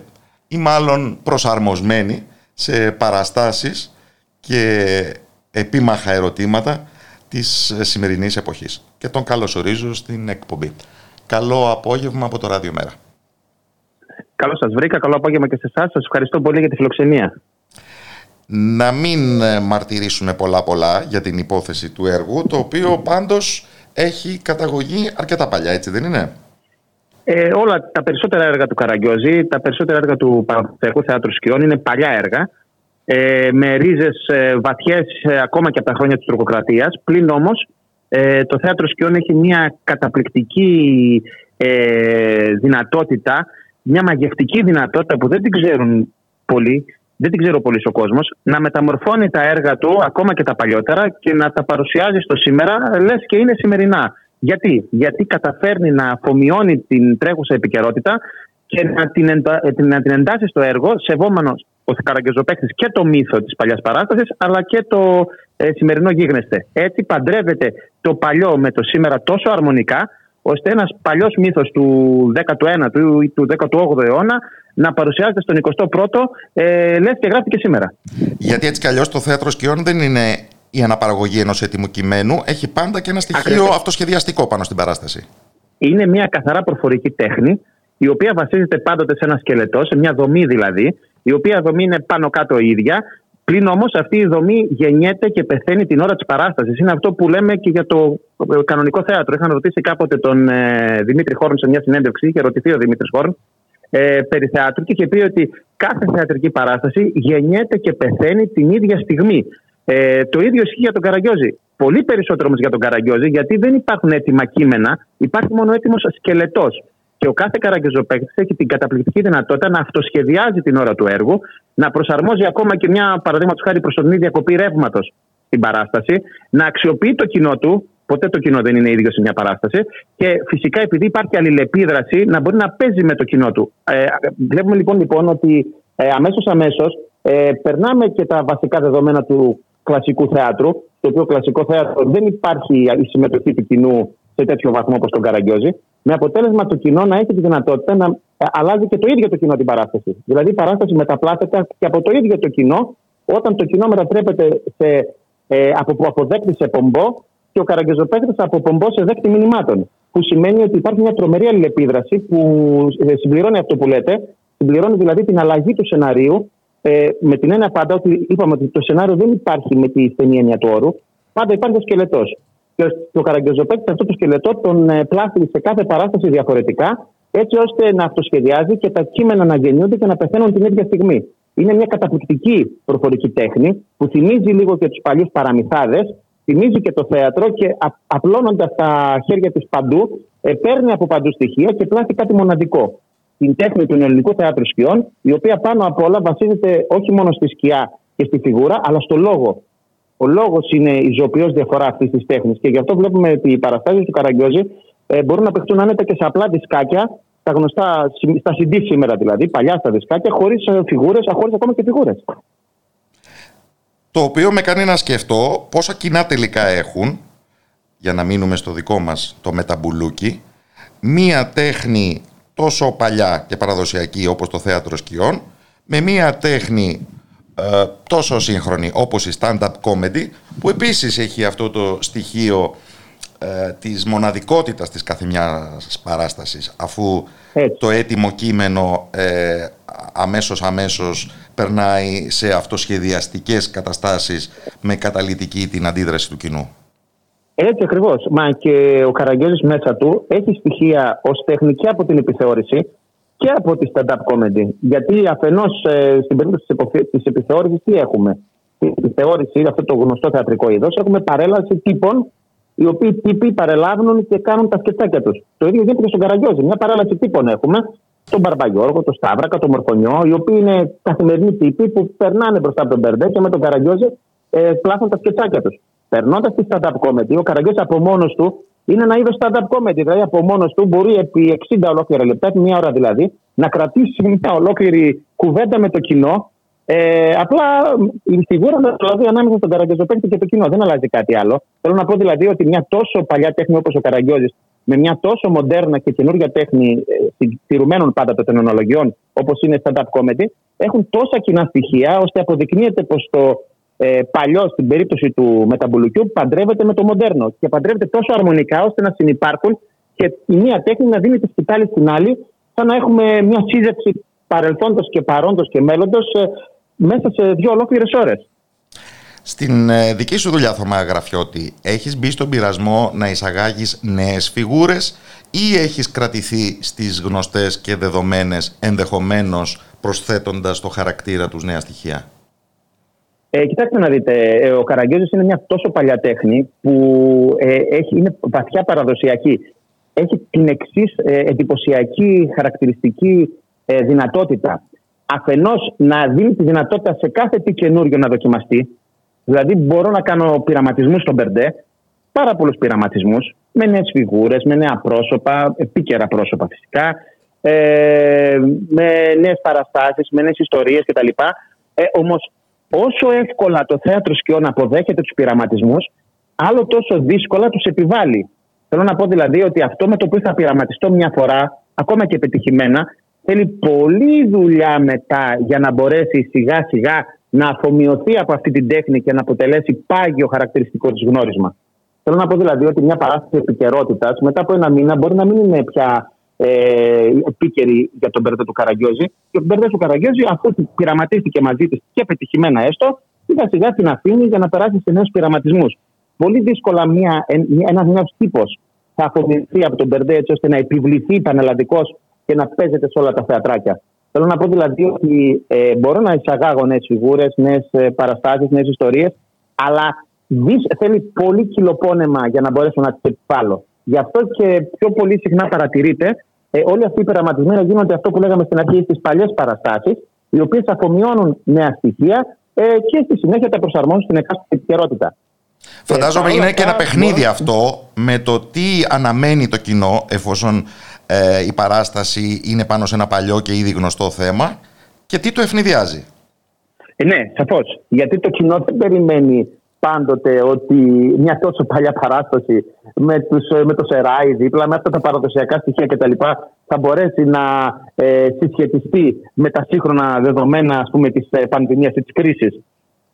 ή μάλλον προσαρμοσμένη σε παραστάσεις και επίμαχα ερωτήματα της σημερινής εποχής. Και τον καλωσορίζω στην εκπομπή. Καλό απόγευμα από το Ράδιο Μέρα. Καλώς σας βρήκα. Καλό απόγευμα και σε εσάς. Σας ευχαριστώ πολύ για τη φιλοξενία. Να μην ε, μαρτυρήσουμε πολλά πολλά για την υπόθεση του έργου, το οποίο πάντως έχει καταγωγή αρκετά παλιά, έτσι δεν είναι; Ε, όλα τα περισσότερα έργα του Καραγκιόζη, τα περισσότερα έργα του Παναθηναϊκού Θεάτρου Σκιών είναι παλιά έργα, ε, με ρίζες ε, βαθιές ε, ακόμα και από τα χρόνια της τροκοκρατίας. Πλην όμως ε, το Θέατρο Σκιών έχει μια καταπληκτική ε, δυνατότητα, μια μαγευτική δυνατότητα που δεν την ξέρουν πολλοί, δεν την ξέρω πολύς ο κόσμος, να μεταμορφώνει τα έργα του, ακόμα και τα παλιότερα, και να τα παρουσιάζει στο σήμερα, λες και είναι σημερινά. Γιατί; Γιατί καταφέρνει να αφομοιώνει την τρέχουσα επικαιρότητα και να την, εντα... να την εντάσσει στο έργο, σεβόμενος ο Καραγκεζοπαίχτη και το μύθο της παλιάς παράστασης, αλλά και το ε, σημερινό γίγνεσθε. Έτσι παντρεύεται το παλιό με το σήμερα τόσο αρμονικά, ώστε ένας παλιός μύθος του 19ου ή του 18ου αιώνα να παρουσιάζεται στον 21ο, ε, λες και γράφτηκε σήμερα. Γιατί έτσι κι αλλιώς το θέατρο σκιών δεν είναι η αναπαραγωγή ενός έτοιμου κειμένου, έχει πάντα και ένα στοιχείο Ακριβώς. αυτοσχεδιαστικό πάνω στην παράσταση. Είναι μια καθαρά προφορική τέχνη, η οποία βασίζεται πάντοτε σε ένα σκελετό, σε μια δομή δηλαδή, η οποία δομή είναι πάνω κάτω ίδια. Πλην όμως αυτή η δομή γεννιέται και πεθαίνει την ώρα της παράστασης. Είναι αυτό που λέμε και για το ε, κανονικό θέατρο. Είχαν ρωτήσει κάποτε τον ε, Δημήτρη Χόρν σε μια συνέντευξη, είχε ρωτηθεί ο Δημήτρης Χόρν ε, περί θεάτρου και είχε πει ότι κάθε θεατρική παράσταση γεννιέται και πεθαίνει την ίδια στιγμή. Ε, το ίδιο ισχύει για τον Καραγκιόζη. Πολύ περισσότερο όμως για τον Καραγκιόζη, γιατί δεν υπάρχουν έτοιμα κείμενα, υπάρχει μόνο έτοιμος σκελετός. Και ο κάθε καραγκιόζος έχει την καταπληκτική δυνατότητα να αυτοσχεδιάζει την ώρα του έργου, να προσαρμόζει ακόμα και μια παραδείγματος χάρη προσωρινή διακοπή ρεύματος στην παράσταση, να αξιοποιεί το κοινό του, Ποτέ το κοινό δεν είναι ίδιο σε μια παράσταση. Και φυσικά επειδή υπάρχει αλληλεπίδραση να μπορεί να παίζει με το κοινό του. Ε, βλέπουμε λοιπόν, λοιπόν ότι ε, αμέσως αμέσως ε, περνάμε και τα βασικά δεδομένα του κλασικού θεάτρου. Στο οποίο κλασικό θέατρο δεν υπάρχει η συμμετοχή του κοινού σε τέτοιο βαθμό όπως τον Καραγκιόζη. Με αποτέλεσμα το κοινό να έχει τη δυνατότητα να ε, αλλάζει και το ίδιο το κοινό την παράσταση. Δηλαδή η παράσταση μεταπλάθεται και από το ίδιο το κοινό όταν το κοινό μετατρέπεται σε, ε, από αποδέκτη σε πομπό και ο Καραγκεζοπέκτη από πομπό σε δέκτη μηνυμάτων. Που σημαίνει ότι υπάρχει μια τρομερή αλληλεπίδραση που ε, συμπληρώνει αυτό που λέτε, συμπληρώνει δηλαδή την αλλαγή του σενάριου ε, με την έννοια πάντα ότι είπαμε ότι το σενάριο δεν υπάρχει με τη στενή έννοια του όρου, πάντα υπάρχει ο σκελετός. Και ο Καραγκεζοπέκτη αυτό το σκελετό τον ε, πλάθει σε κάθε παράσταση διαφορετικά, έτσι ώστε να αυτοσχεδιάζει και τα κείμενα να γεννιούνται και να πεθαίνουν την ίδια στιγμή. Είναι μια καταπληκτική προφορική τέχνη που θυμίζει λίγο και τους παλιούς παραμυθάδες, θυμίζει και το θέατρο και απλώνοντας τα χέρια της παντού, ε, παίρνει από παντού στοιχεία και πλάθει κάτι μοναδικό. Την τέχνη του ελληνικού θεάτρου σκιών, η οποία πάνω απ' όλα βασίζεται όχι μόνο στη σκιά και στη φιγούρα, αλλά στο λόγο. Ο λόγος είναι η ζωοποιός διαφορά αυτής της τέχνης. Και γι' αυτό βλέπουμε ότι οι παραστάσεις του Καραγκιόζη ε, μπορούν να παιχτούν άνετα και σε απλά δισκάκια, τα γνωστά, στα CD σήμερα δηλαδή, παλιά στα δισκάκια, χωρίς ε, φιγούρες, χωρί ακόμα και φιγούρες το οποίο με κάνει να σκεφτώ πόσα κοινά τελικά έχουν, για να μείνουμε στο δικό μας το μεταμπουλούκι, μία τέχνη τόσο παλιά και παραδοσιακή όπως το θέατρο σκιών, με μία τέχνη ε, τόσο σύγχρονη όπως η stand-up comedy, που επίσης έχει αυτό το στοιχείο ε, της μοναδικότητας της κάθε μιας παράστασης, αφού το έτοιμο κείμενο ε, αμέσως αμέσως περνάει σε αυτοσχεδιαστικές καταστάσεις με καταλητική την αντίδραση του κοινού. Έτσι ακριβώς. Μα και ο Καραγκιόζης μέσα του έχει στοιχεία ως τεχνική από την επιθεώρηση και από τη stand-up comedy. Γιατί αφενός ε, στην περίπτωση της επιθεώρησης τι έχουμε; Στην επιθεώρηση, αυτό το γνωστό θεατρικό είδος, έχουμε παρέλαση τύπων οι οποίοι τύποι παρελάβουν και κάνουν τα σκετσάκια τους. Το ίδιο γίνεται και στον Καραγκιόζη. Μια παρέλαση τύπων έχουμε, τον Μπαρμπαγιώργο, τον Σταύρακα, τον Μορφωνιό, οι οποίοι είναι καθημερινοί τύποι που περνάνε μπροστά από τον Μπερντέ και με τον Καραγκιόζη ε, πλάθουν τα σκετσάκια τους. Περνώντας τη stand-up comedy, ο Καραγκιόζη από μόνος του είναι ένα είδος stand-up comedy. Δηλαδή από μόνος του μπορεί επί 60 ολόκληρα λεπτά, μία ώρα δηλαδή, να κρατήσει μια ολόκληρη κουβέντα με το κοινό. Ε, απλά η φιγούρα δηλαδή ανάμεσα στον Καραγκιόζη και το κοινό. Δεν αλλάζει κάτι άλλο. Θέλω να πω δηλαδή ότι μια τόσο παλιά τέχνη όπως ο Καραγκιόζης με μια τόσο μοντέρνα και καινούργια τέχνη ε, τηρουμένων πάντα των τεχνολογιών όπως είναι stand-up comedy, έχουν τόσα κοινά στοιχεία ώστε αποδεικνύεται πως το ε, παλιό, στην περίπτωση του μεταμπουλουκιού, παντρεύεται με το μοντέρνο και παντρεύεται τόσο αρμονικά ώστε να συνεπάρχουν και η μία τέχνη να δίνει τη σκητάλη στην άλλη, σαν να έχουμε μια σύζευξη παρελθόντος και παρόντος και μέλλοντος ε, μέσα σε δύο ολόκληρες ώρες. Στην ε, δική σου δουλειά, Θωμά Γραφιώτη, έχεις μπει στον πειρασμό να εισαγάγεις νέες φιγούρες ή έχεις κρατηθεί στις γνωστές και δεδομένες ενδεχομένως προσθέτοντας το χαρακτήρα τους νέα στοιχεία; Ε, κοιτάξτε να δείτε, ε, ο Καραγκιόζης είναι μια τόσο παλιά τέχνη που ε, έχει, είναι βαθιά παραδοσιακή. Έχει την εξής ε, εντυπωσιακή χαρακτηριστική ε, δυνατότητα. Αφενός να δίνει τη δυνατότητα σε κάθε τι καινούριο να δοκιμαστεί. Δηλαδή μπορώ να κάνω πειραματισμούς στον Μπερντέ, πάρα πολλούς πειραματισμούς, με νέες φιγούρες, με νέα πρόσωπα, επίκαιρα πρόσωπα φυσικά, ε, με νέες παραστάσεις, με νέες ιστορίες κτλ. Ε, Όμως όσο εύκολα το θέατρο σκιών αποδέχεται τους πειραματισμούς, άλλο τόσο δύσκολα τους επιβάλλει. Θέλω να πω δηλαδή ότι αυτό με το οποίο θα πειραματιστώ μια φορά, ακόμα και πετυχημένα, θέλει πολλή δουλειά μετά για να μπορέσει σιγά σιγά να αφομοιωθεί από αυτή την τέχνη και να αποτελέσει πάγιο χαρακτηριστικό της γνώρισμα. Θέλω να πω δηλαδή ότι μια παράσταση επικαιρότητας μετά από ένα μήνα μπορεί να μην είναι πια ε, επίκαιρη για τον Μπέρδε του Καραγκιόζη. Και ο Μπέρδε του Καραγκιόζη, αφού πειραματίστηκε μαζί της και πετυχημένα έστω, σιγά σιγά την αφήνει για να περάσει σε νέους πειραματισμούς. Πολύ δύσκολα μια, ένας νέος τύπος θα αφομοιωθεί από τον Μπερντέ έτσι ώστε να επιβληθεί πανελλαδικός και να παίζεται σε όλα τα θεατράκια. Θέλω να πω δηλαδή ότι ε, μπορώ να εισαγάγω νέες φιγούρες, νέες παραστάσεις, νέες ιστορίες, αλλά θέλει πολύ κυλοπόνεμα για να μπορέσω να τις επιβάλλω. Γι' αυτό και πιο πολύ συχνά παρατηρείτε ε, όλοι αυτοί οι πειραματισμοί γίνονται αυτό που λέγαμε στην αρχή στις παλιές παραστάσεις, οι οποίες αφομοιώνουν νέα στοιχεία ε, και στη συνέχεια τα προσαρμόζουν στην εκάστοτε επικαιρότητα. Φαντάζομαι ε, είναι και ένα παιχνίδι αυτό με το τι αναμένει το κοινό εφόσον ε, η παράσταση είναι πάνω σε ένα παλιό και ήδη γνωστό θέμα και τι το ευνηδιάζει. Ε, ναι, σαφώς. Γιατί το κοινό δεν περιμένει πάντοτε ότι μια τόσο παλιά παράσταση με, τους, με το Σεράι δίπλα, με αυτά τα παραδοσιακά στοιχεία κτλ. θα μπορέσει να ε, συσχετιστεί με τα σύγχρονα δεδομένα ας πούμε, της ε, πανδημίας και της κρίσης.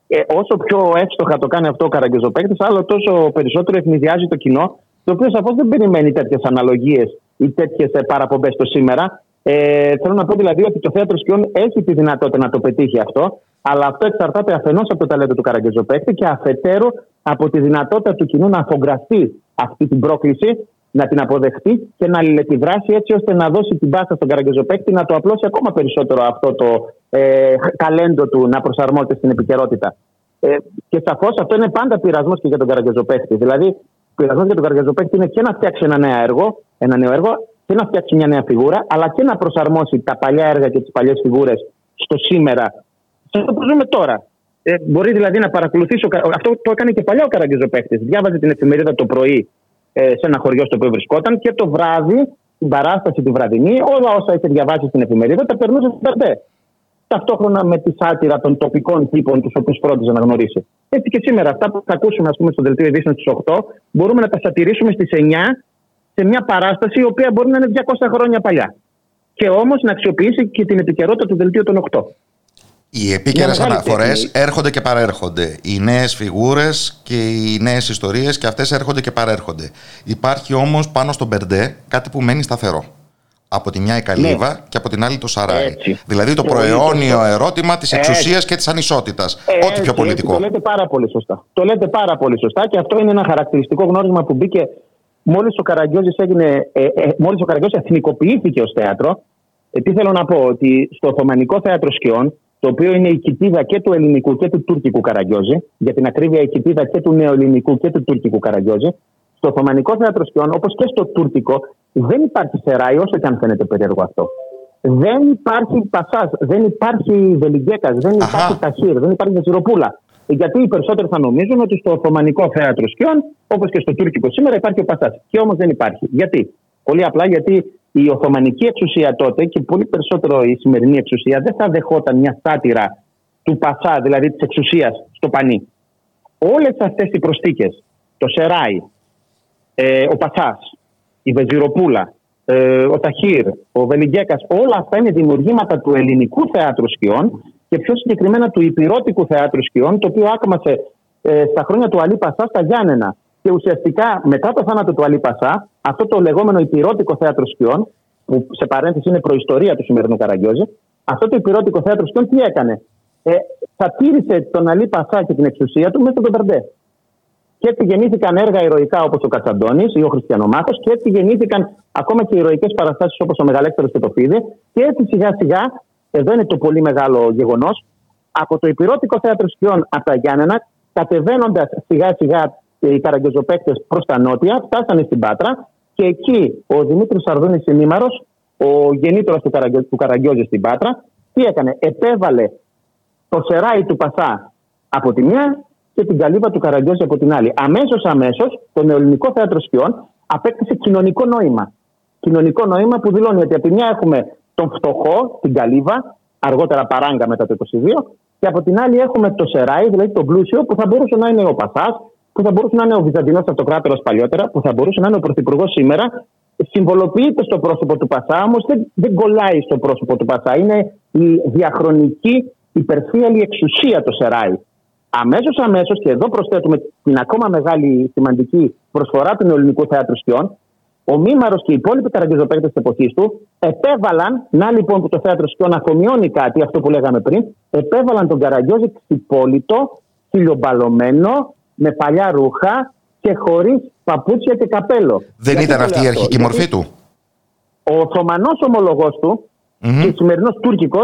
Ε, όσο πιο εύστοχα το κάνει αυτό ο Καραγκεζοπαίκτης, άλλο τόσο περισσότερο ευνηδιάζει το κοινό, το οποίο σαφώς δεν περιμένει τέτοιες αναλογίες ή τέτοιες παραπομπές το σήμερα. Ε, θέλω να πω δηλαδή ότι το θέατρο σκιών έχει τη δυνατότητα να το πετύχει αυτό, αλλά αυτό εξαρτάται αφενός από το ταλέντο του Καραγκεζοπαίχτη και αφετέρου από τη δυνατότητα του κοινού να αφογκραστεί αυτή την πρόκληση, να την αποδεχτεί και να αλληλεπιδράσει έτσι ώστε να δώσει την πάσα στον Καραγκεζοπαίχτη να το απλώσει ακόμα περισσότερο αυτό το ε, ταλέντο του να προσαρμόζεται στην επικαιρότητα. Ε, και σαφώς αυτό είναι πάντα πειρασμός και για τον Καραγκεζοπαίχτη. Δηλαδή, πειρασμός για τον Καραγκεζοπαίχτη είναι και να φτιάξει ένα νέο έργο, ένα νέο έργο και να φτιάξει μια νέα φιγούρα, αλλά και να προσαρμόσει τα παλιά έργα και τις παλιές φιγούρες στο σήμερα σε αυτό που ζούμε τώρα. Ε, μπορεί δηλαδή να παρακολουθήσει. Αυτό το έκανε και παλιά ο Καραγκιζοπαίχτη. Διάβαζε την εφημερίδα το πρωί ε, σε ένα χωριό στο οποίο βρισκόταν και το βράδυ, την παράσταση τη βραδινή, όλα όσα είχε διαβάσει στην εφημερίδα τα περνούσε στην Περντέ. Ταυτόχρονα με τη σάτυρα των τοπικών τύπων τους οποίους φρόντιζε να γνωρίσει. Έτσι και σήμερα, αυτά που θα ακούσουμε ας πούμε, στο δελτίο ειδήσεων στις 8, μπορούμε να τα σατυρίσουμε στις 9 σε μια παράσταση η οποία μπορεί να είναι 200 χρόνια παλιά. Και όμως να αξιοποιήσει και την επικαιρότητα του δελτίου των 8. Οι επίκαιρες αναφορές έρχονται και παρέρχονται. Οι νέες φιγούρες και οι νέες ιστορίες και αυτές έρχονται και παρέρχονται. Υπάρχει όμως πάνω στον Μπερντέ κάτι που μένει σταθερό. Από τη μια η Καλύβα ναι. και από την άλλη το Σαράι. Δηλαδή το προαιώνιο ερώτημα της εξουσίας και της ανισότητας. Ό,τι πιο πολιτικό. Το λέτε πάρα πολύ σωστά. Το λέτε πάρα πολύ σωστά και αυτό είναι ένα χαρακτηριστικό γνώρισμα που μπήκε μόλις ο Καραγκιόζης έγινε. Ε, ε, μόλις ο Καραγκιόζης εθνικοποιήθηκε ως θέατρο. Ε, τι θέλω να πω, ότι στο Οθωμανικό Θέατρο Σκιών το οποίο είναι η κοιτίδα και του ελληνικού και του τουρκικού Καραγκιόζη, για την ακρίβεια η κοιτίδα και του νεοελληνικού και του τουρκικού Καραγκιόζη. Στο Οθωμανικό θέατρο σκιών, όπως και στο τουρκικό, δεν υπάρχει σεράι, όσο και αν φαίνεται περίεργο αυτό. Δεν υπάρχει πασά, δεν υπάρχει βελιγγέκας, δεν υπάρχει ταχύρ, δεν υπάρχει δεσιροπούλα. Γιατί οι περισσότεροι θα νομίζουν ότι στο Οθωμανικό θέατρο σκιών, όπως και στο τουρκικό σήμερα, υπάρχει ο πασά. Και όμως δεν υπάρχει. Γιατί; Πολύ απλά γιατί η Οθωμανική εξουσία τότε και πολύ περισσότερο η σημερινή εξουσία δεν θα δεχόταν μια σάτυρα του Πασά, δηλαδή της εξουσίας στο πανί. Όλες αυτές οι προστίκες, το Σεράι, ε, ο Πασά, η Βεζιροπούλα, ε, ο Ταχύρ, ο Βελιγκέκα, όλα αυτά είναι δημιουργήματα του ελληνικού θεάτρου σκιών και πιο συγκεκριμένα του υπηρώτικου θεάτρου σκιών, το οποίο άκμασε ε, στα χρόνια του Αλή Πασά στα Γιάννενα. Και ουσιαστικά μετά το θάνατο του Αλή Πασά, αυτό το λεγόμενο υπηρώτικο θέατρο σκιών, που σε παρένθεση είναι προϊστορία του σημερινού Καραγκιόζη, αυτό το υπηρώτικο θέατρο σκιών τι έκανε; Ε, θα τήρησε τον Αλή Πασά και την εξουσία του μέσα στον Περντέ. Και έτσι γεννήθηκαν έργα ηρωικά όπως ο Κατσαντώνης ή ο Χριστιανομάχος, και έτσι γεννήθηκαν ακόμα και ηρωικές παραστάσεις όπως ο Μεγαλέκτερο και το Φίδι. Και έτσι σιγά σιγά, εδώ είναι το πολύ μεγάλο γεγονός, από το υπηρώτικο θέατρο σκιών από τα Γιάννενα, κατεβαίνοντας σιγά σιγά οι καραγκιόζοπαίκτε προς τα νότια, φτάσανε στην Πάτρα και εκεί ο Δημήτρης Σαρδούνης Ημήμαρο, ο γεννήτωρα του, Καραγκιό, του Καραγκιόζη στην Πάτρα, τι έκανε, επέβαλε το σεράι του Πασά από τη μία και την καλύβα του Καραγκιόζη από την άλλη. Αμέσως, αμέσως, το νεοελληνικό θέατρο σκιών απέκτησε κοινωνικό νόημα. Κοινωνικό νόημα που δηλώνει ότι από τη μια έχουμε τον φτωχό, την καλύβα, αργότερα παράγκα μετά το 22, και από την άλλη έχουμε το Σεράι, δηλαδή τον πλούσιο, που θα μπορούσε να είναι ο Πασάς, που θα μπορούσε να είναι ο Βυζαντινός Αυτοκράτορας παλιότερα, που θα μπορούσε να είναι ο Πρωθυπουργός σήμερα. Συμβολοποιείται στο πρόσωπο του Πασά, όμως δεν, δεν κολλάει στο πρόσωπο του Πασά. Είναι η διαχρονική υπερφύαλη εξουσία το Σεράι. Αμέσως, αμέσως, και εδώ προσθέτουμε την ακόμα μεγάλη σημαντική προσφορά του ελληνικού θέατρου σκιών, ο Μήμαρος και οι υπόλοιποι καραγκιζοπαίκτε της εποχής του επέβαλαν, να λοιπόν που το θέατρο σκιών αφομοιώνει κάτι, αυτό που λέγαμε πριν, επέβαλαν τον Καραγκιόζη ξυπόλυτο, χιλιομπαλωμένο, με παλιά ρούχα και χωρίς παπούτσια και καπέλο. Δεν Γιατί ήταν το αυτή η λέω αρχική αυτό, μορφή γιατί του; Ο Οθωμανός ομολογός του και ο σημερινός Τούρκικο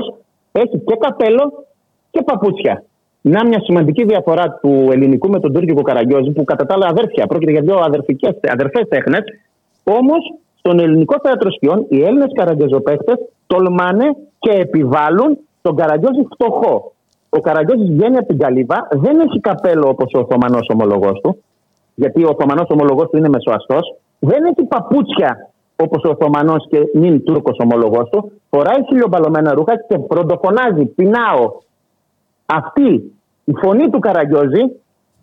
έχει και καπέλο και παπούτσια. Να μια σημαντική διαφορά του ελληνικού με τον τουρκικό Καραγκιόζη, που κατά τα άλλα αδέρφια, πρόκειται για δύο αδερφές τέχνες. Όμως, στον ελληνικό θέατρο σκιών, οι Έλληνες καραγκιόζοπαίχτε τολμάνε και επιβάλλουν τον Καραγκιόζη φτωχό. Ο Καραγκιόζης βγαίνει από την καλύβα, δεν έχει καπέλο όπως ο Οθωμανός ομολογός του, γιατί ο Οθωμανός ομολογός του είναι μεσοαστός, δεν έχει παπούτσια όπως ο Οθωμανός και νυν Τούρκος ομολογός του, φοράει χιλιομπαλωμένα ρούχα και πρωτοφωνάζει, πεινάω. Αυτή η φωνή του Καραγκιόζη,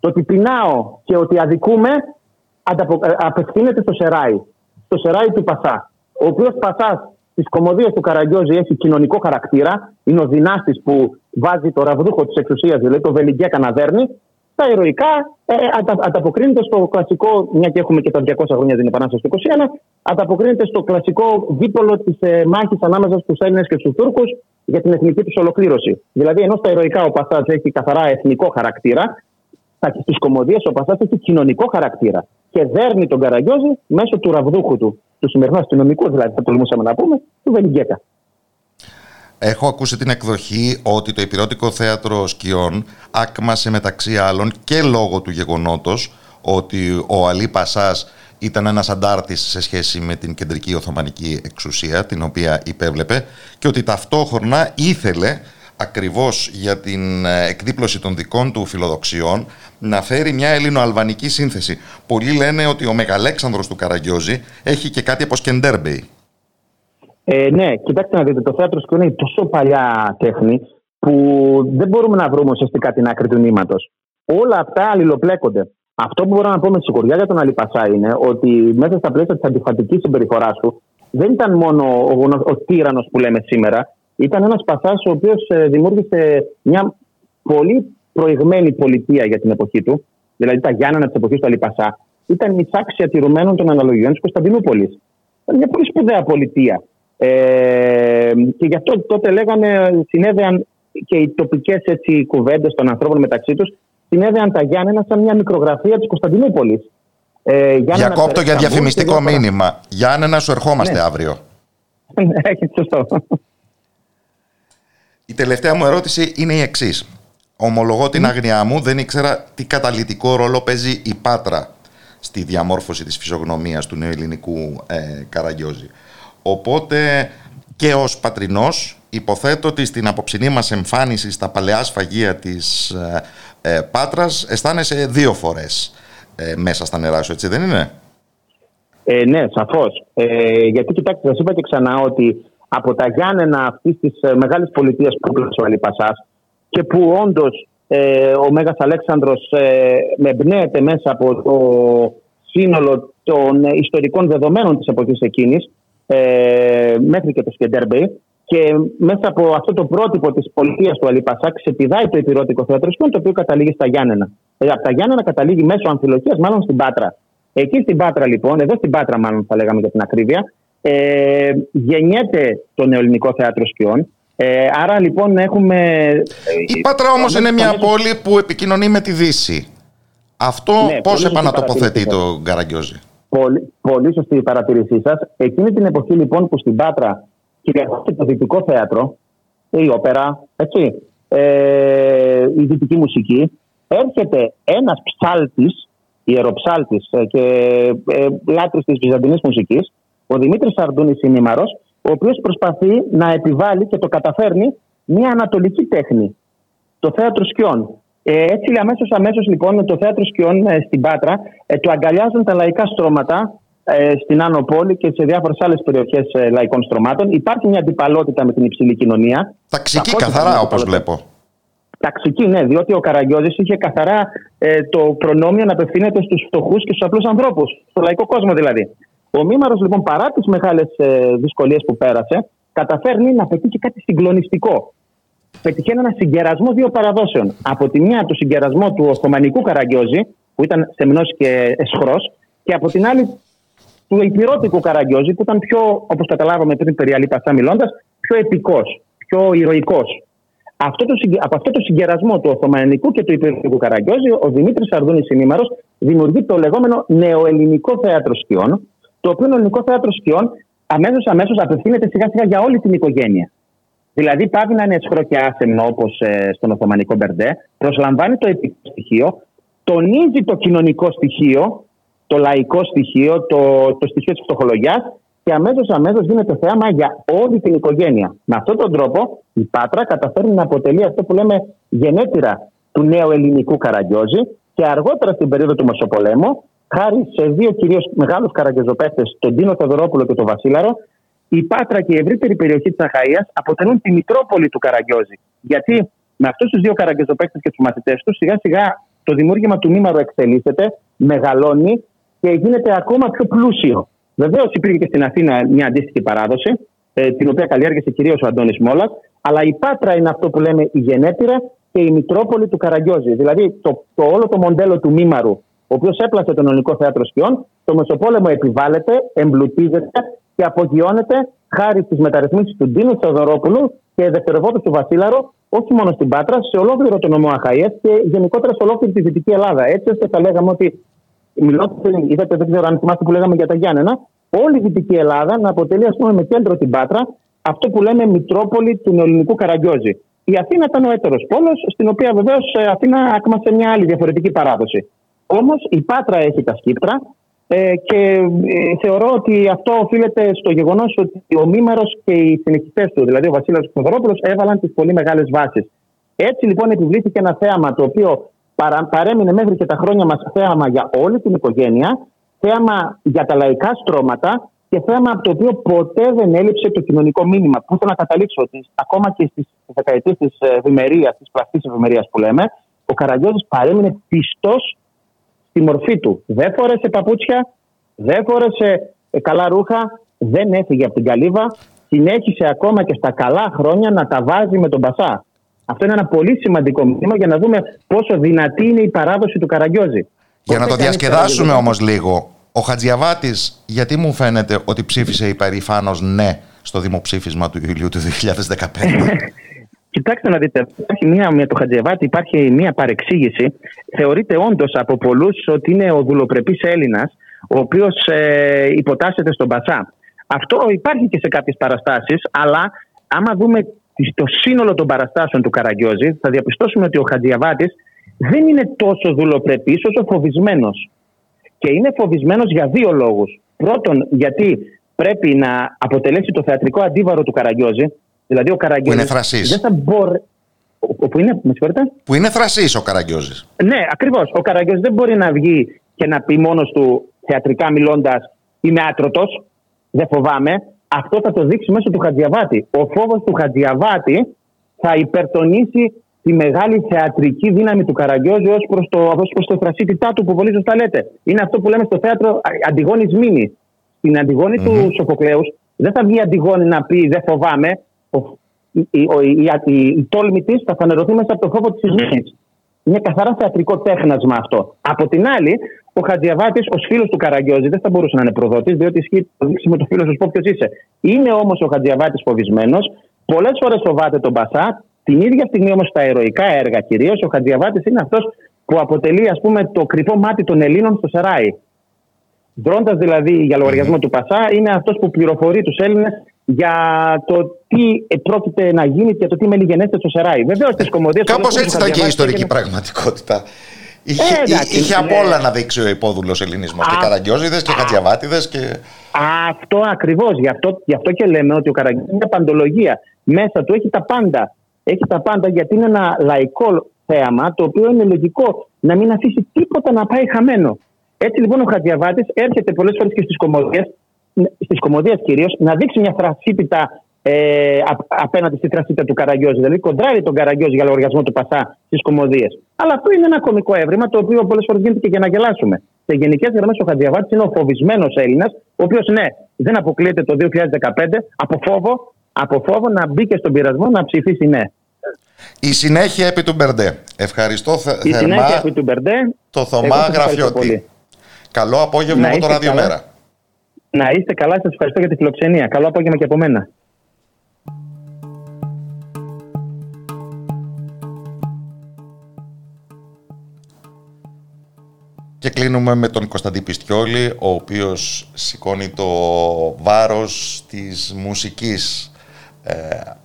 το ότι πεινάω και ότι αδικούμε, ανταπο- ε, απευθύνεται στο Σεράι. Στο Σεράι του Πασά. Ο οποίος Πασάς στις κομμωδίες του Καραγκιόζη έχει κοινωνικό χαρακτήρα. Είναι ο δυνάστης που βάζει το ραβδούχο της εξουσίας, δηλαδή το Βελιγκέκα να δέρνει. Τα ηρωικά ε, ατα, ανταποκρίνεται στο κλασικό, μια και έχουμε και τα 200 χρόνια την Επανάσταση του 21, ανταποκρίνεται στο κλασικό δίπολο της ε, μάχης ανάμεσα στους Έλληνες και στους Τούρκους για την εθνική τους ολοκλήρωση. Δηλαδή, ενώ στα ηρωικά ο Πασάς έχει καθαρά εθνικό χαρακτήρα, στις κομμωδίες ο Πασάς έχει κοινωνικό χαρακτήρα. Και δέρνει τον Καραγκιόζη μέσω του ραβδούχου του, του σημερινού αστυνομικού, δηλαδή, θα τολμούσαμε να πούμε, του Βελιγκέκα. Έχω ακούσει την εκδοχή ότι το υπηρώτικο θέατρο σκιών άκμασε μεταξύ άλλων και λόγω του γεγονότος ότι ο Αλή Πασάς ήταν ένας αντάρτης σε σχέση με την κεντρική Οθωμανική εξουσία την οποία υπέβλεπε και ότι ταυτόχρονα ήθελε ακριβώς για την ε, εκδίπλωση των δικών του φιλοδοξιών να φέρει μια ελληνοαλβανική σύνθεση. Πολλοί λένε ότι ο Μεγαλέξανδρος του Καραγκιόζη έχει και κάτι από Σκεντέρμπεϊ. Ε, ναι, κοιτάξτε να δείτε, το θέατρο σκηνή είναι τόσο παλιά τέχνη που δεν μπορούμε να βρούμε ουσιαστικά την άκρη του νήματος. Όλα αυτά αλληλοπλέκονται. Αυτό που μπορώ να πω με σιγουριά για τον Αλιπασά είναι ότι μέσα στα πλαίσια της αντιφατικής συμπεριφοράς του δεν ήταν μόνο ο, γνω- ο τύρανος που λέμε σήμερα, ήταν ένας πασάς ο οποίος δημιούργησε μια πολύ προηγμένη πολιτεία για την εποχή του, δηλαδή τα Γιάννενα της εποχής του Αλιπασά, ήταν μισάξια τηρουμένων των αναλογιών της Κωνσταντινούπολης. Ήταν μια πολύ σπουδαία πολιτεία. Ε, και γι' αυτό τότε λέγανε, συνέδεαν και οι τοπικές κουβέντες των ανθρώπων μεταξύ τους, συνέδεαν τα Γιάννενα σαν μια μικρογραφία της Κωνσταντινούπολης. Ε, Γιάννενα Διακόπτω για Περισταμπούλ διαφημιστικό και διάφορα- μήνυμα. Γιάννε, να σου ερχόμαστε Ναι. αύριο. Έχετε σωστό. Η τελευταία μου ερώτηση είναι η εξής. Ομολογώ την άγνοιά μου, δεν ήξερα τι καταλητικό ρόλο παίζει η Πάτρα στη διαμόρφωση της φυσιογνωμίας του νεοελληνικού ε, Καραγκιόζη. Οπότε και ως πατρινός υποθέτω ότι στην απόψινή μας εμφάνιση στα παλαιά σφαγεία της ε, ε, Πάτρας αισθάνεσαι δύο φορές ε, μέσα στα νερά σου, έτσι δεν είναι; Ε, ναι, σαφώς. Ε, γιατί κοιτάξτε, σας είπα και ξανά ότι από τα Γιάννενα αυτής της μεγάλης πολιτείας που έκλεισε ο Αλιπασάς και που όντως ε, ο Μέγας Αλέξανδρος ε, με εμπνέεται μέσα από το σύνολο των ε, ιστορικών δεδομένων της εποχής εκείνης ε, μέχρι και το Σκεντέρμπεϊ και μέσα από αυτό το πρότυπο της πολιτείας του Αλίπασα ξεπηδάει το υπηρώτικο θέατρο σκηνών το οποίο καταλήγει στα Γιάννενα. Ε, από τα Γιάννενα καταλήγει μέσω αμφιλοχίας μάλλον στην Πάτρα. Εκεί στην Πάτρα λοιπόν, εδώ στην Πάτρα μάλλον θα λέγαμε για την ακρίβεια, ε, γεννιέται το νεοελληνικό θέατρο σκιών. Ε, άρα λοιπόν έχουμε... Η Πάτρα όμως είναι μια πόλη που επικοινωνεί με τη Δύση. Αυτό Ναι, πώς πολύ επανατοποθετεί σωστή το Γκαραγκιόζη; Πολύ, πολύ σωστή η παρατήρησή σας. Εκείνη την εποχή λοιπόν που στην Πάτρα κυριαρχούσε το δυτικό θέατρο, η όπερα, έτσι, ε, η δυτική μουσική, έρχεται ένας ψάλτης, ιεροψάλτης ε, και ε, λάτρης της βυζαντινής μουσικής, ο Δημήτρης Σαρδούνης Συνήμαρος, ο οποίος προσπαθεί να επιβάλλει και το καταφέρνει μια ανατολική τέχνη, το θέατρο σκιών. Ε, έτσι αμέσως, αμέσως λοιπόν το θέατρο σκιών ε, στην Πάτρα ε, το αγκαλιάζουν τα λαϊκά στρώματα ε, στην Άνω Πόλη και σε διάφορες άλλες περιοχές ε, λαϊκών στρωμάτων. Υπάρχει μια αντιπαλότητα με την υψηλή κοινωνία. Ταξική Σαφώς καθαρά υπάρχει όπως αντιπαλότητα. βλέπω. Ταξική, ναι, διότι ο Καραγκιόζης είχε καθαρά ε, το προνόμιο να απευθύνεται στους φτωχούς και στους απλούς ανθρώπους, στο λαϊκό κόσμο δηλαδή. Ο Μήμαρος λοιπόν παρά τις μεγάλες ε, δυσκολίες που πέρασε, καταφέρνει να πετύχει κάτι συγκλονιστικό. Πετυχαίνει ένα συγκερασμό δύο παραδόσεων. Από τη μία το συγκερασμό του Οθωμανικού Καραγκιόζη, που ήταν σεμνός και εσχρός, και από την άλλη του υπηρώτικου Καραγκιόζη, που ήταν πιο, όπως καταλάβαμε πριν περί Αλή Πασά μιλώντας, πιο επικός, πιο ηρωικός. Αυτό το, συγκε- από αυτό το συγκερασμό του Οθωμανικού και του υπηρετικού Καραγκιόζη, ο Δημήτρης Αρδούνη Συνήμαρο δημιουργεί το λεγόμενο νεοελληνικό θέατρο σκιών, το οποίο ελληνικό θέατρο σκιών αμέσως αμέσως απευθύνεται σιγά σιγά για όλη την οικογένεια. Δηλαδή, πάβει να είναι εσχρό και άσεμνο όπω στον Οθωμανικό Μπερντέ, προσλαμβάνει το επικό στοιχείο, τονίζει το κοινωνικό στοιχείο, το λαϊκό στοιχείο, το, το στοιχείο της φτωχολογιάς και αμέσως αμέσως γίνεται θέαμα για όλη την οικογένεια. Με αυτόν τον τρόπο η Πάτρα καταφέρνει να αποτελεί αυτό που λέμε γενέτειρα του νέου ελληνικού Καραγκιόζη και αργότερα στην περίοδο του Μεσοπολέμου, χάρη σε δύο κυρίως μεγάλους καραγκιόζοπαίχτε, τον Τίνο Θεοδωρόπουλο και τον Βασίλαρο, η Πάτρα και η ευρύτερη περιοχή της Αχαία αποτελούν τη Μητρόπολη του Καραγκιόζη. Γιατί με αυτούς τους δύο καραγκιόζοπαίχτε και τους μαθητές τους, σιγά σιγά το δημιούργημα του Μήμαρου εξελίσσεται, μεγαλώνει και γίνεται ακόμα πιο πλούσιο. Βεβαίως υπήρχε και στην Αθήνα μια αντίστοιχη παράδοση, ε, την οποία καλλιέργησε κυρίως ο Αντώνης Μόλα, αλλά η Πάτρα είναι αυτό που λέμε η γενέτειρα και η Μητρόπολη του Καραγκιόζη. Δηλαδή το, το όλο το μοντέλο του Μήμαρου, ο οποίος έπλασε τον ελληνικό θέατρο σκιών, το Μεσοπόλεμο επιβάλλεται, εμπλουτίζεται και απογειώνεται χάρη στις μεταρρυθμίσεις του Ντίνου Θεοδωρόπουλου και δευτερευόντω του Βασίλαρο, όχι μόνο στην Πάτρα, σε ολόκληρο το νομό Αχαΐας και γενικότερα σε ολόκληρη τη Δυτική Ελλάδα. Έτσι ώστε θα λέγαμε ότι, μιλώντας, είδατε, δεν ξέρω αν θυμάστε που λέγαμε για τα Γιάννενα, όλη η Δυτική Ελλάδα να αποτελεί, ας πούμε, με κέντρο την Πάτρα, αυτό που λέμε Μητρόπολη του νεοελληνικού Καραγκιόζη. Η Αθήνα ήταν ο έτερος πόλος, στην οποία βεβαίως Αθήνα άκμασε μια άλλη διαφορετική παράδοση. Όμως η Πάτρα έχει τα σκύπτρα ε, και ε, θεωρώ ότι αυτό οφείλεται στο γεγονός ότι ο Μήμαρος και οι συνεχιστές του, δηλαδή ο Βασίλειος Κοδωρόπουλο, έβαλαν τις πολύ μεγάλες βάσεις. Έτσι λοιπόν επιβλήθηκε ένα θέαμα το οποίο παρα, παρέμεινε μέχρι και τα χρόνια μας θέαμα για όλη την οικογένεια, θέαμα για τα λαϊκά στρώματα και θέαμα από το οποίο ποτέ δεν έλειψε το κοινωνικό μήνυμα. Πού θέλω να καταλήξω ότι ακόμα και στις δεκαετίες της ευημερίας, της πλαστής ευημερίας που λέμε, ο Καραγκιόζης παρέμεινε πιστός στη μορφή του. Δεν φόρεσε παπούτσια, δεν φόρεσε ε, καλά ρούχα, δεν έφυγε από την καλύβα, συνέχισε ακόμα και στα καλά χρόνια να τα βάζει με τον Πασά. Αυτό είναι ένα πολύ σημαντικό μήνυμα για να δούμε πόσο δυνατή είναι η παράδοση του Καραγκιόζη. Για να το Ποτέ κανείς διασκεδάσουμε Καραγκιόζη- όμως λίγο, ο Χατζιαβάτης γιατί μου φαίνεται ότι ψήφισε υπερηφάνος ναι στο δημοψήφισμα του Ιουλίου του 2015. Κοιτάξτε να δείτε, υπάρχει μία, με το Χατζεβάτη υπάρχει μία παρεξήγηση. Θεωρείται όντως από πολλούς ότι είναι ο δουλοπρεπής Έλληνας, ο οποίος ε, υποτάσσεται στον Πασά. Αυτό υπάρχει και σε κάποιες παραστάσεις, αλλά άμα δούμε τις- το σύνολο των παραστάσεων του Καραγκιόζη, θα διαπιστώσουμε ότι ο Χατζιαβάτης δεν είναι τόσο δουλοπρεπής όσο φοβισμένος. Και είναι φοβισμένος για δύο λόγους. Πρώτον, γιατί πρέπει να αποτελέσει το θεατρικό αντίβαρο του Καραγκιόζη. Δηλαδή ο Καραγκιόζης Που είναι θρασής. Δεν θα μπορεί... Ο, ο- που είναι, με συγχωρείτε. που είναι θρασής ο Καραγκιόζης. Ναι, ακριβώς. Ο Καραγκιόζης δεν μπορεί να βγει και να πει μόνος του θεατρικά μιλώντας Είμαι άτρωτος, δεν φοβάμαι. Αυτό θα το δείξει μέσω του Χατζιαβάτη. Ο φόβος του Χατζιαβάτη θα υπερτονίσει τη μεγάλη θεατρική δύναμη του Καραγκιόζη ως προς το, ως προς το φρασίτητά του που πολύ σωστά λέτε. Είναι αυτό που λέμε στο θέατρο Αντιγόνης Μήνη. Στην αντιγονη του Σοφοκλέους δεν θα βγει Αντιγόνη να πει Δεν φοβάμαι. Ο, η, η, η, η, τόλμη της θα φανερωθεί μέσα από το φόβο της Μήνη. Είναι καθαρά θεατρικό τέχνασμα αυτό. Από την άλλη, ο Χατζιαβάτης, ω φίλος του Καραγκιόζη, δεν θα μπορούσε να είναι προδότης, διότι ισχύει το με το φίλο σου πω ποιος είσαι. Είναι όμως ο Χατζιαβάτης φοβισμένος. Πολλές φορές φοβάται τον Μπασά. Την ίδια στιγμή όμως στα ερωικά έργα κυρίως, ο Χατζιαβάτης είναι αυτός που αποτελεί ας πούμε, το κρυφό μάτι των Ελλήνων στο Σεράι. Δρώντα δηλαδή για λογαριασμό του Πασά, είναι αυτός που πληροφορεί τους Έλληνες για το τι πρόκειται να γίνει και το τι μελιγενέστες στο Σεράι. Βεβαίως στι κομμωδίες. Κάπως έτσι ήταν και η ιστορική πραγματικότητα. Είχε, ε, είχε απ' όλα να δείξει ο υπόδουλος Ελληνισμός. Και Καραγκιόζηδες και Χατζιαβάτιδε. Και... Αυτό ακριβώς. Γι, αυτό, γι' αυτό και λέμε ότι ο Καραγκιόζης είναι παντολογία. Μέσα του έχει τα πάντα. Έχει τα πάντα γιατί είναι ένα λαϊκό θέαμα το οποίο είναι λογικό να μην αφήσει τίποτα να πάει χαμένο. Έτσι λοιπόν ο Χατζιαβάτης έρχεται πολλές φορές και στις κομμωδίες, στις κομμωδίες κυρίως, να δείξει μια θρασίτητα ε, απέναντι στη θρασίτητα του Καραγκιόζη. Δηλαδή κοντράρει τον Καραγκιόζη για λογαριασμό του Πασά στις κομμωδίες. Αλλά αυτό είναι ένα κομικό έβριμα το οποίο πολλές φορές γίνεται και για να γελάσουμε. Σε γενικές γραμμές ο Χατζιαβάτης είναι ο φοβισμένος Έλληνας, ο οποίος ναι, δεν αποκλείεται το 2015 από φόβο, από φόβο να μπει και στον πειρασμό να ψηφίσει ναι. Η συνέχεια επί του Μπερντέ. Ευχαριστώ θε, Η θερμά συνέχεια επί του Μπερντέ. Το Θωμά Γραφιώτη. Καλό απόγευμα από το Ραδιομέρα. Να είστε καλά, σας ευχαριστώ για τη φιλοξενία. Καλό απόγευμα και από μένα. Και κλείνουμε με τον Κωνσταντή Πιστιόλη, ο οποίος σηκώνει το βάρος της μουσικής ε,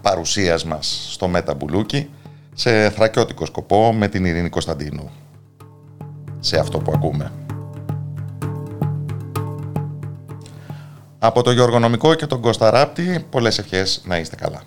παρουσίας μας στο Μεταμπουλούκι σε θρακιώτικο σκοπό με την Ειρήνη Κωνσταντίνου. Σε αυτό που ακούμε. Από το Γιώργο Νομικό και τον Κώστα Ράπτη, πολλές ευχές να είστε καλά.